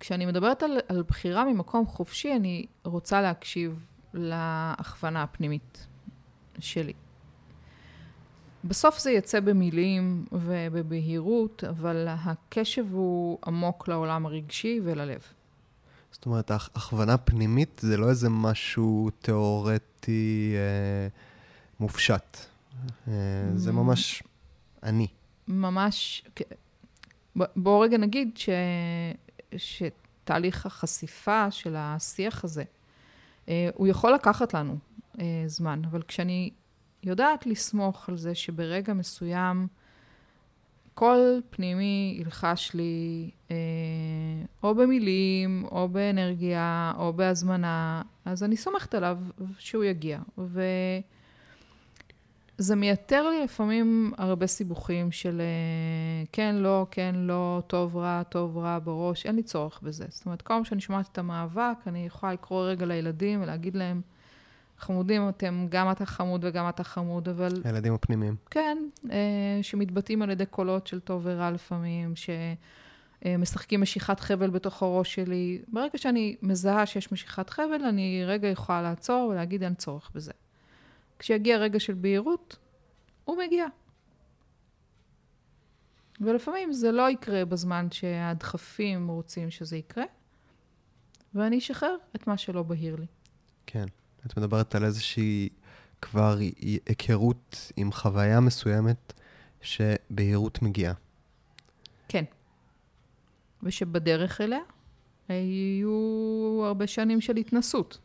כשאני מדברת על, על בחירה ממקום חופשי, אני רוצה להקשיב להכוונה הפנימית שלי. בסוף זה יצא במילים ובבהירות, אבל הקשב הוא עמוק לעולם הרגשי וללב. זאת אומרת, הכוונה פנימית זה לא איזה משהו תיאורטי אה, מופשט. אה, זה. ממש אני. ממש, בואו רגע נגיד ש, שתהליך החשיפה של השיח הזה, אה, הוא יכול לקחת לנו אה, זמן, אבל כשאני יודעת לסמוך על זה שברגע מסוים קול פנימי ילחש לי אה, או במילים, או באנרגיה, או בהזמנה, אז אני סומכת עליו שהוא יגיע. ו... זה מייתר לי לפעמים הרבה סיבוכים של אה, כן, לא, כן, לא, טוב, רע, טוב, רע בראש, אין לי צורך בזה. זאת אומרת, כל פעם שאני שומעת את המאבק, אני יכולה לקרוא רגע לילדים ולהגיד להם, חמודים אתם, גם אתה חמוד וגם אתה חמוד, אבל... הילדים הפנימיים. כן, אה, שמתבטאים על ידי קולות של טוב ורע לפעמים, שמשחקים משיכת חבל בתוך הראש שלי. ברגע שאני מזהה שיש משיכת חבל, אני רגע יכולה לעצור ולהגיד, אין צורך בזה. כשיגיע רגע של בהירות, הוא מגיע. ולפעמים זה לא יקרה בזמן שהדחפים רוצים שזה יקרה, ואני אשחרר את מה שלא בהיר לי. כן. את מדברת על איזושהי כבר היכרות עם חוויה מסוימת שבהירות מגיעה. כן. ושבדרך אליה היו הרבה שנים של התנסות.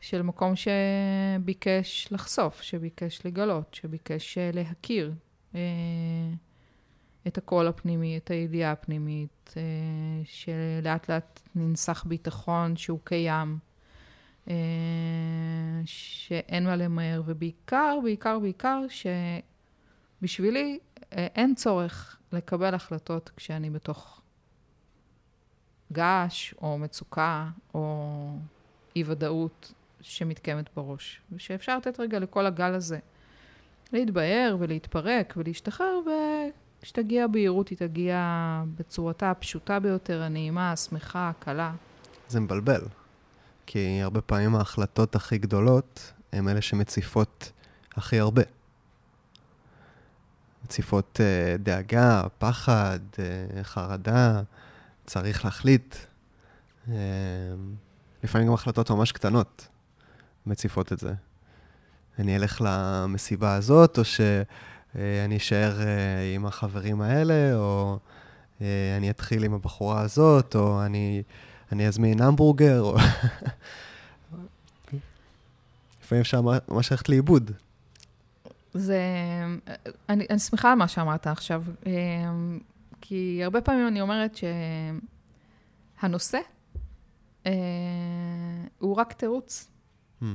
של מקום שביקש לחשוף, שביקש לגלות, שביקש אה, להכיר אה, את הקול הפנימי, את הידיעה הפנימית, אה, שלאט לאט ננסח ביטחון שהוא קיים, אה, שאין מה למהר, ובעיקר, בעיקר, בעיקר, שבשבילי אה, אין צורך לקבל החלטות כשאני בתוך געש, או מצוקה, או אי-ודאות שמתקיימת בראש. ושאפשר לתת רגע לכל הגל הזה להתבהר ולהתפרק ולהשתחרר, וכשתגיע הבהירות היא תגיע בצורתה הפשוטה ביותר, הנעימה, השמחה, הקלה. זה מבלבל, כי הרבה פעמים ההחלטות הכי גדולות הן אלה שמציפות הכי הרבה. מציפות uh, דאגה, פחד, uh, חרדה, צריך להחליט. Uh, לפעמים גם החלטות ממש קטנות מציפות את זה. אני אלך למסיבה הזאת, או שאני אשאר עם החברים האלה, או אני אתחיל עם הבחורה הזאת, או אני, אני אזמין המבורגר, או... לפעמים אפשר ממש ללכת לאיבוד. זה... אני, אני שמחה על מה שאמרת עכשיו, כי הרבה פעמים אני אומרת שהנושא אה, הוא רק תירוץ. Hmm.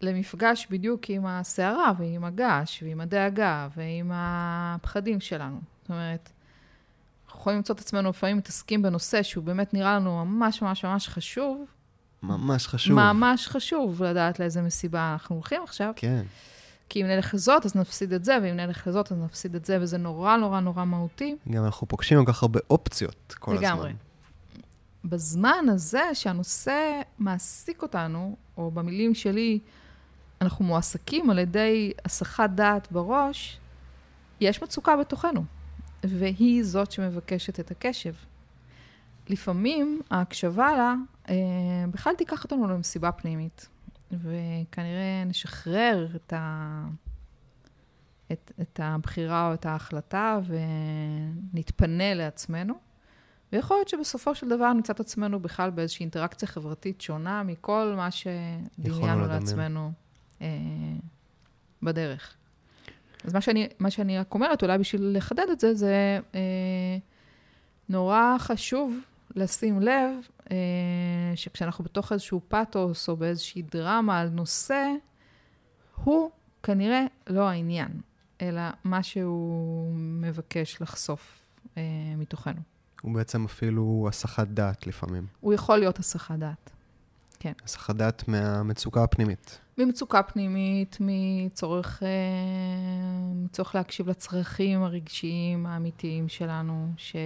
למפגש בדיוק עם הסערה ועם הגעש ועם הדאגה ועם הפחדים שלנו. זאת אומרת, אנחנו יכולים למצוא את עצמנו לפעמים מתעסקים בנושא שהוא באמת נראה לנו ממש ממש ממש חשוב. ממש חשוב. ממש חשוב לדעת לאיזה מסיבה אנחנו הולכים עכשיו. כן. כי אם נלך לזאת, אז נפסיד את זה, ואם נלך לזאת, אז נפסיד את זה, וזה נורא נורא נורא מהותי. גם אנחנו פוגשים כל כך הרבה אופציות כל לגמרי. הזמן. לגמרי. בזמן הזה שהנושא מעסיק אותנו, או במילים שלי, אנחנו מועסקים על ידי הסחת דעת בראש, יש מצוקה בתוכנו, והיא זאת שמבקשת את הקשב. לפעמים ההקשבה לה אה, בכלל תיקח אותנו למסיבה פנימית. וכנראה נשחרר את, ה... את, את הבחירה או את ההחלטה ונתפנה לעצמנו. ויכול להיות שבסופו של דבר נמצא את עצמנו בכלל באיזושהי אינטראקציה חברתית שונה מכל מה שדמיינו לעצמנו אה, בדרך. אז מה שאני, מה שאני רק אומרת, אולי בשביל לחדד את זה, זה אה, נורא חשוב לשים לב אה, שכשאנחנו בתוך איזשהו פאתוס או באיזושהי דרמה על נושא, הוא כנראה לא העניין, אלא מה שהוא מבקש לחשוף אה, מתוכנו. הוא בעצם אפילו הסחת דעת לפעמים. הוא יכול להיות הסחת דעת, כן. הסחת דעת מהמצוקה הפנימית. ממצוקה פנימית, מצורך, אה, מצורך להקשיב לצרכים הרגשיים האמיתיים שלנו, ש...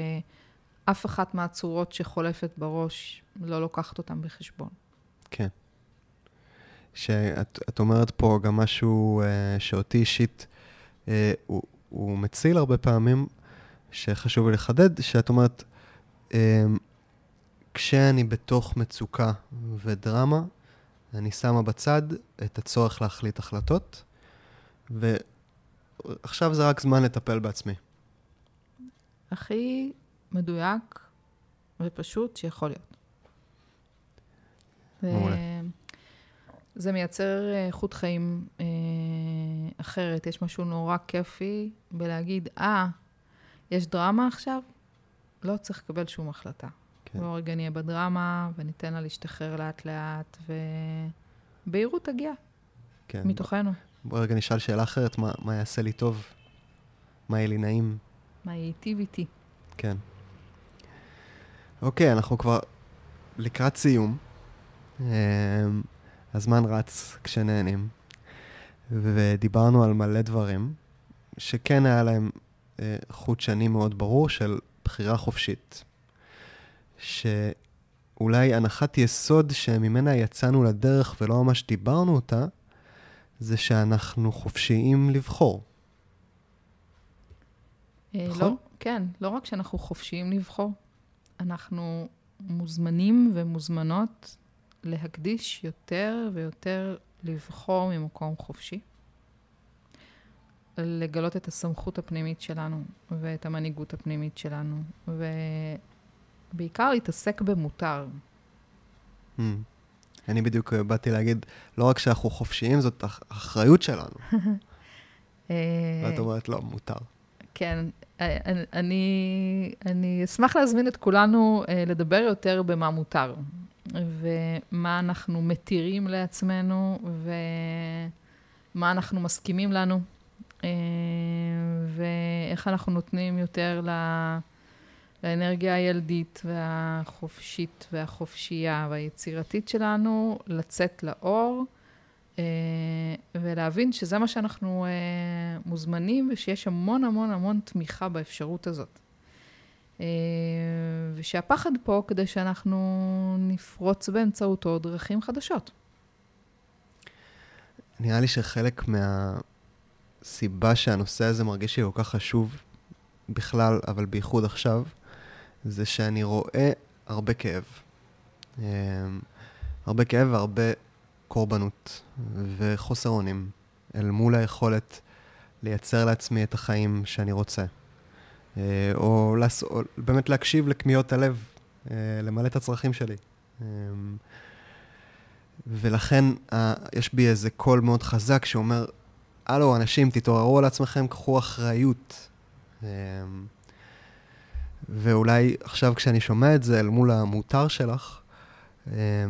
אף אחת מהצורות שחולפת בראש לא לוקחת אותן בחשבון. כן. שאת אומרת פה גם משהו uh, שאותי אישית, uh, הוא, הוא מציל הרבה פעמים, שחשוב לי לחדד, שאת אומרת, uh, כשאני בתוך מצוקה ודרמה, אני שמה בצד את הצורך להחליט החלטות, ועכשיו זה רק זמן לטפל בעצמי. הכי מדויק ופשוט שיכול להיות. מעולה. זה מייצר אה, איכות חיים אה, אחרת. יש משהו נורא כיפי בלהגיד, אה, יש דרמה עכשיו? לא צריך לקבל שום החלטה. כן. בואו רגע נהיה בדרמה וניתן לה להשתחרר לאט-לאט, ובהירות תגיע כן. מתוכנו. בואו רגע נשאל שאלה אחרת, מה, מה יעשה לי טוב? מה יהיה לי נעים? מה ייטיב איתי? כן. אוקיי, אנחנו כבר לקראת סיום. אמ, הזמן רץ כשנהנים, ודיברנו על מלא דברים שכן היה להם חוט שני מאוד ברור של בחירה חופשית. שאולי הנחת יסוד שממנה יצאנו לדרך ולא ממש דיברנו אותה, זה שאנחנו חופשיים לבחור. אה, נכון? לא, כן, לא רק שאנחנו חופשיים לבחור, אנחנו מוזמנים ומוזמנות להקדיש יותר ויותר לבחור ממקום חופשי, לגלות את הסמכות הפנימית שלנו ואת המנהיגות הפנימית שלנו, ובעיקר להתעסק במותר. Mm. אני בדיוק אה, באתי להגיד, לא רק שאנחנו חופשיים, זאת אחריות שלנו. אה, ואת אומרת, לא, מותר. כן, אה, אני, אני אשמח להזמין את כולנו לדבר יותר במה מותר, ומה אנחנו מתירים לעצמנו, ומה אנחנו מסכימים לנו, ואיך אנחנו נותנים יותר ל... לאנרגיה הילדית והחופשית והחופשייה והיצירתית שלנו לצאת לאור אה, ולהבין שזה מה שאנחנו אה, מוזמנים ושיש המון המון המון תמיכה באפשרות הזאת. אה, ושהפחד פה כדי שאנחנו נפרוץ באמצעותו דרכים חדשות. נראה לי שחלק מהסיבה שהנושא הזה מרגיש לי כל כך חשוב בכלל, אבל בייחוד עכשיו, זה שאני רואה הרבה כאב. אמ, הרבה כאב והרבה קורבנות וחוסר אונים אל מול היכולת לייצר לעצמי את החיים שאני רוצה. אה, או, לס... או באמת להקשיב לכמיהות הלב, אה, למלא את הצרכים שלי. אמ, ולכן יש בי איזה קול מאוד חזק שאומר, הלו, אנשים, תתעוררו על עצמכם, קחו אחריות. אמ, ואולי עכשיו כשאני שומע את זה אל מול המותר שלך, אה,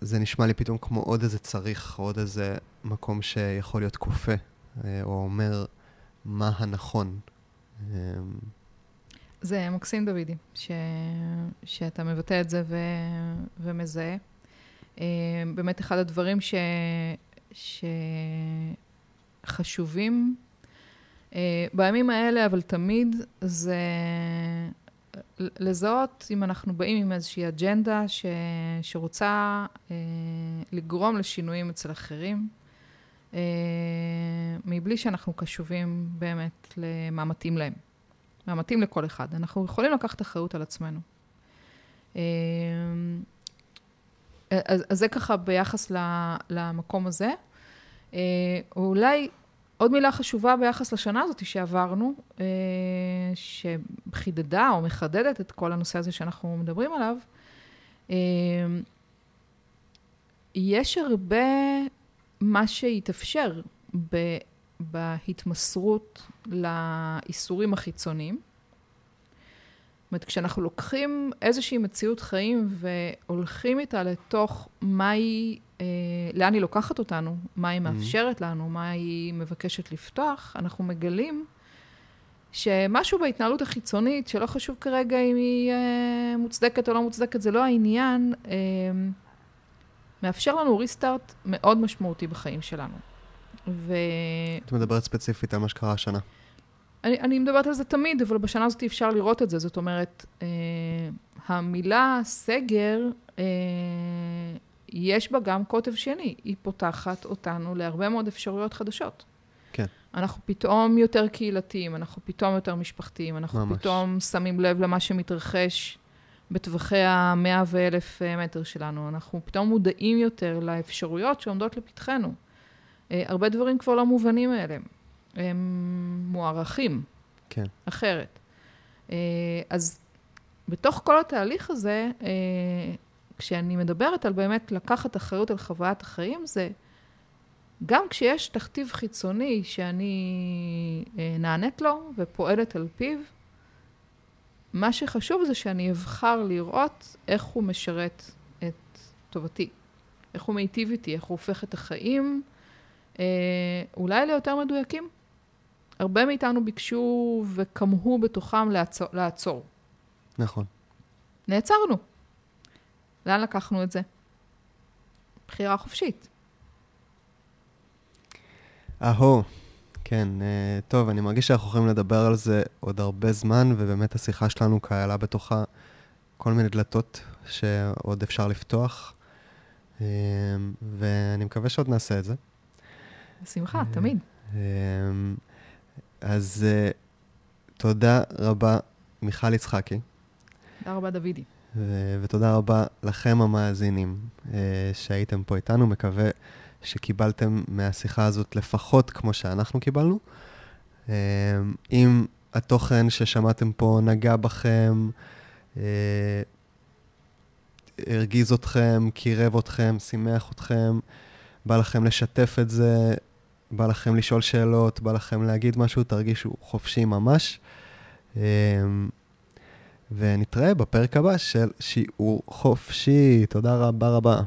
זה נשמע לי פתאום כמו עוד איזה צריך, עוד איזה מקום שיכול להיות כופה, אה, או אומר מה הנכון. אה, זה מקסים, דודי, ש... שאתה מבטא את זה ו... ומזהה. באמת אחד הדברים ש... שחשובים בימים האלה, אבל תמיד, זה לזהות אם אנחנו באים עם איזושהי אג'נדה ש, שרוצה אה, לגרום לשינויים אצל אחרים, אה, מבלי שאנחנו קשובים באמת למה מתאים להם, מה מתאים לכל אחד. אנחנו יכולים לקחת אחריות על עצמנו. אה, אז, אז זה ככה ביחס למקום הזה. אה, אולי עוד מילה חשובה ביחס לשנה הזאת שעברנו, אה, שחידדה או מחדדת את כל הנושא הזה שאנחנו מדברים עליו, אה, יש הרבה מה שהתאפשר בהתמסרות לאיסורים החיצוניים. אומרת, כשאנחנו לוקחים איזושהי מציאות חיים והולכים איתה לתוך מהי אה, לאן היא לוקחת אותנו, מה היא mm-hmm. מאפשרת לנו, מה היא מבקשת לפתוח, אנחנו מגלים שמשהו בהתנהלות החיצונית, שלא חשוב כרגע אם היא אה, מוצדקת או לא מוצדקת, זה לא העניין, אה, מאפשר לנו ריסטארט מאוד משמעותי בחיים שלנו. ו... את מדברת ספציפית על מה שקרה השנה. אני, אני מדברת על זה תמיד, אבל בשנה הזאת אפשר לראות את זה. זאת אומרת, אה, המילה סגר, אה, יש בה גם קוטב שני, היא פותחת אותנו להרבה מאוד אפשרויות חדשות. כן. אנחנו פתאום יותר קהילתיים, אנחנו פתאום יותר משפחתיים, אנחנו ממש. פתאום שמים לב למה שמתרחש בטווחי המאה ואלף אה, מטר שלנו, אנחנו פתאום מודעים יותר לאפשרויות שעומדות לפתחנו. אה, הרבה דברים כבר לא מובנים מאליהם, הם מוערכים. כן. אחרת. אה, אז בתוך כל התהליך הזה, כשאני מדברת על באמת לקחת אחריות על חוויית החיים, זה גם כשיש תכתיב חיצוני שאני אה, נענית לו ופועלת על פיו, מה שחשוב זה שאני אבחר לראות איך הוא משרת את טובתי, איך הוא מיטיב איתי, איך הוא הופך את החיים אה, אולי ליותר מדויקים. הרבה מאיתנו ביקשו וכמהו בתוכם לעצור. לעצור. נכון. נעצרנו. לאן לקחנו את זה? בחירה חופשית. אהו, כן, uh, טוב, אני מרגיש שאנחנו יכולים לדבר על זה עוד הרבה זמן, ובאמת השיחה שלנו כללה בתוכה כל מיני דלתות שעוד אפשר לפתוח, uh, ואני מקווה שעוד נעשה את זה. בשמחה, uh, תמיד. Uh, אז uh, תודה רבה, מיכל יצחקי. תודה רבה, דוידי. ו- ותודה רבה לכם המאזינים שהייתם פה איתנו. מקווה שקיבלתם מהשיחה הזאת לפחות כמו שאנחנו קיבלנו. אם התוכן ששמעתם פה נגע בכם, הרגיז אתכם, קירב אתכם, שימח אתכם, בא לכם לשתף את זה, בא לכם לשאול שאלות, בא לכם להגיד משהו, תרגישו חופשי ממש. אמ, ונתראה בפרק הבא של שיעור חופשי. תודה רבה רבה.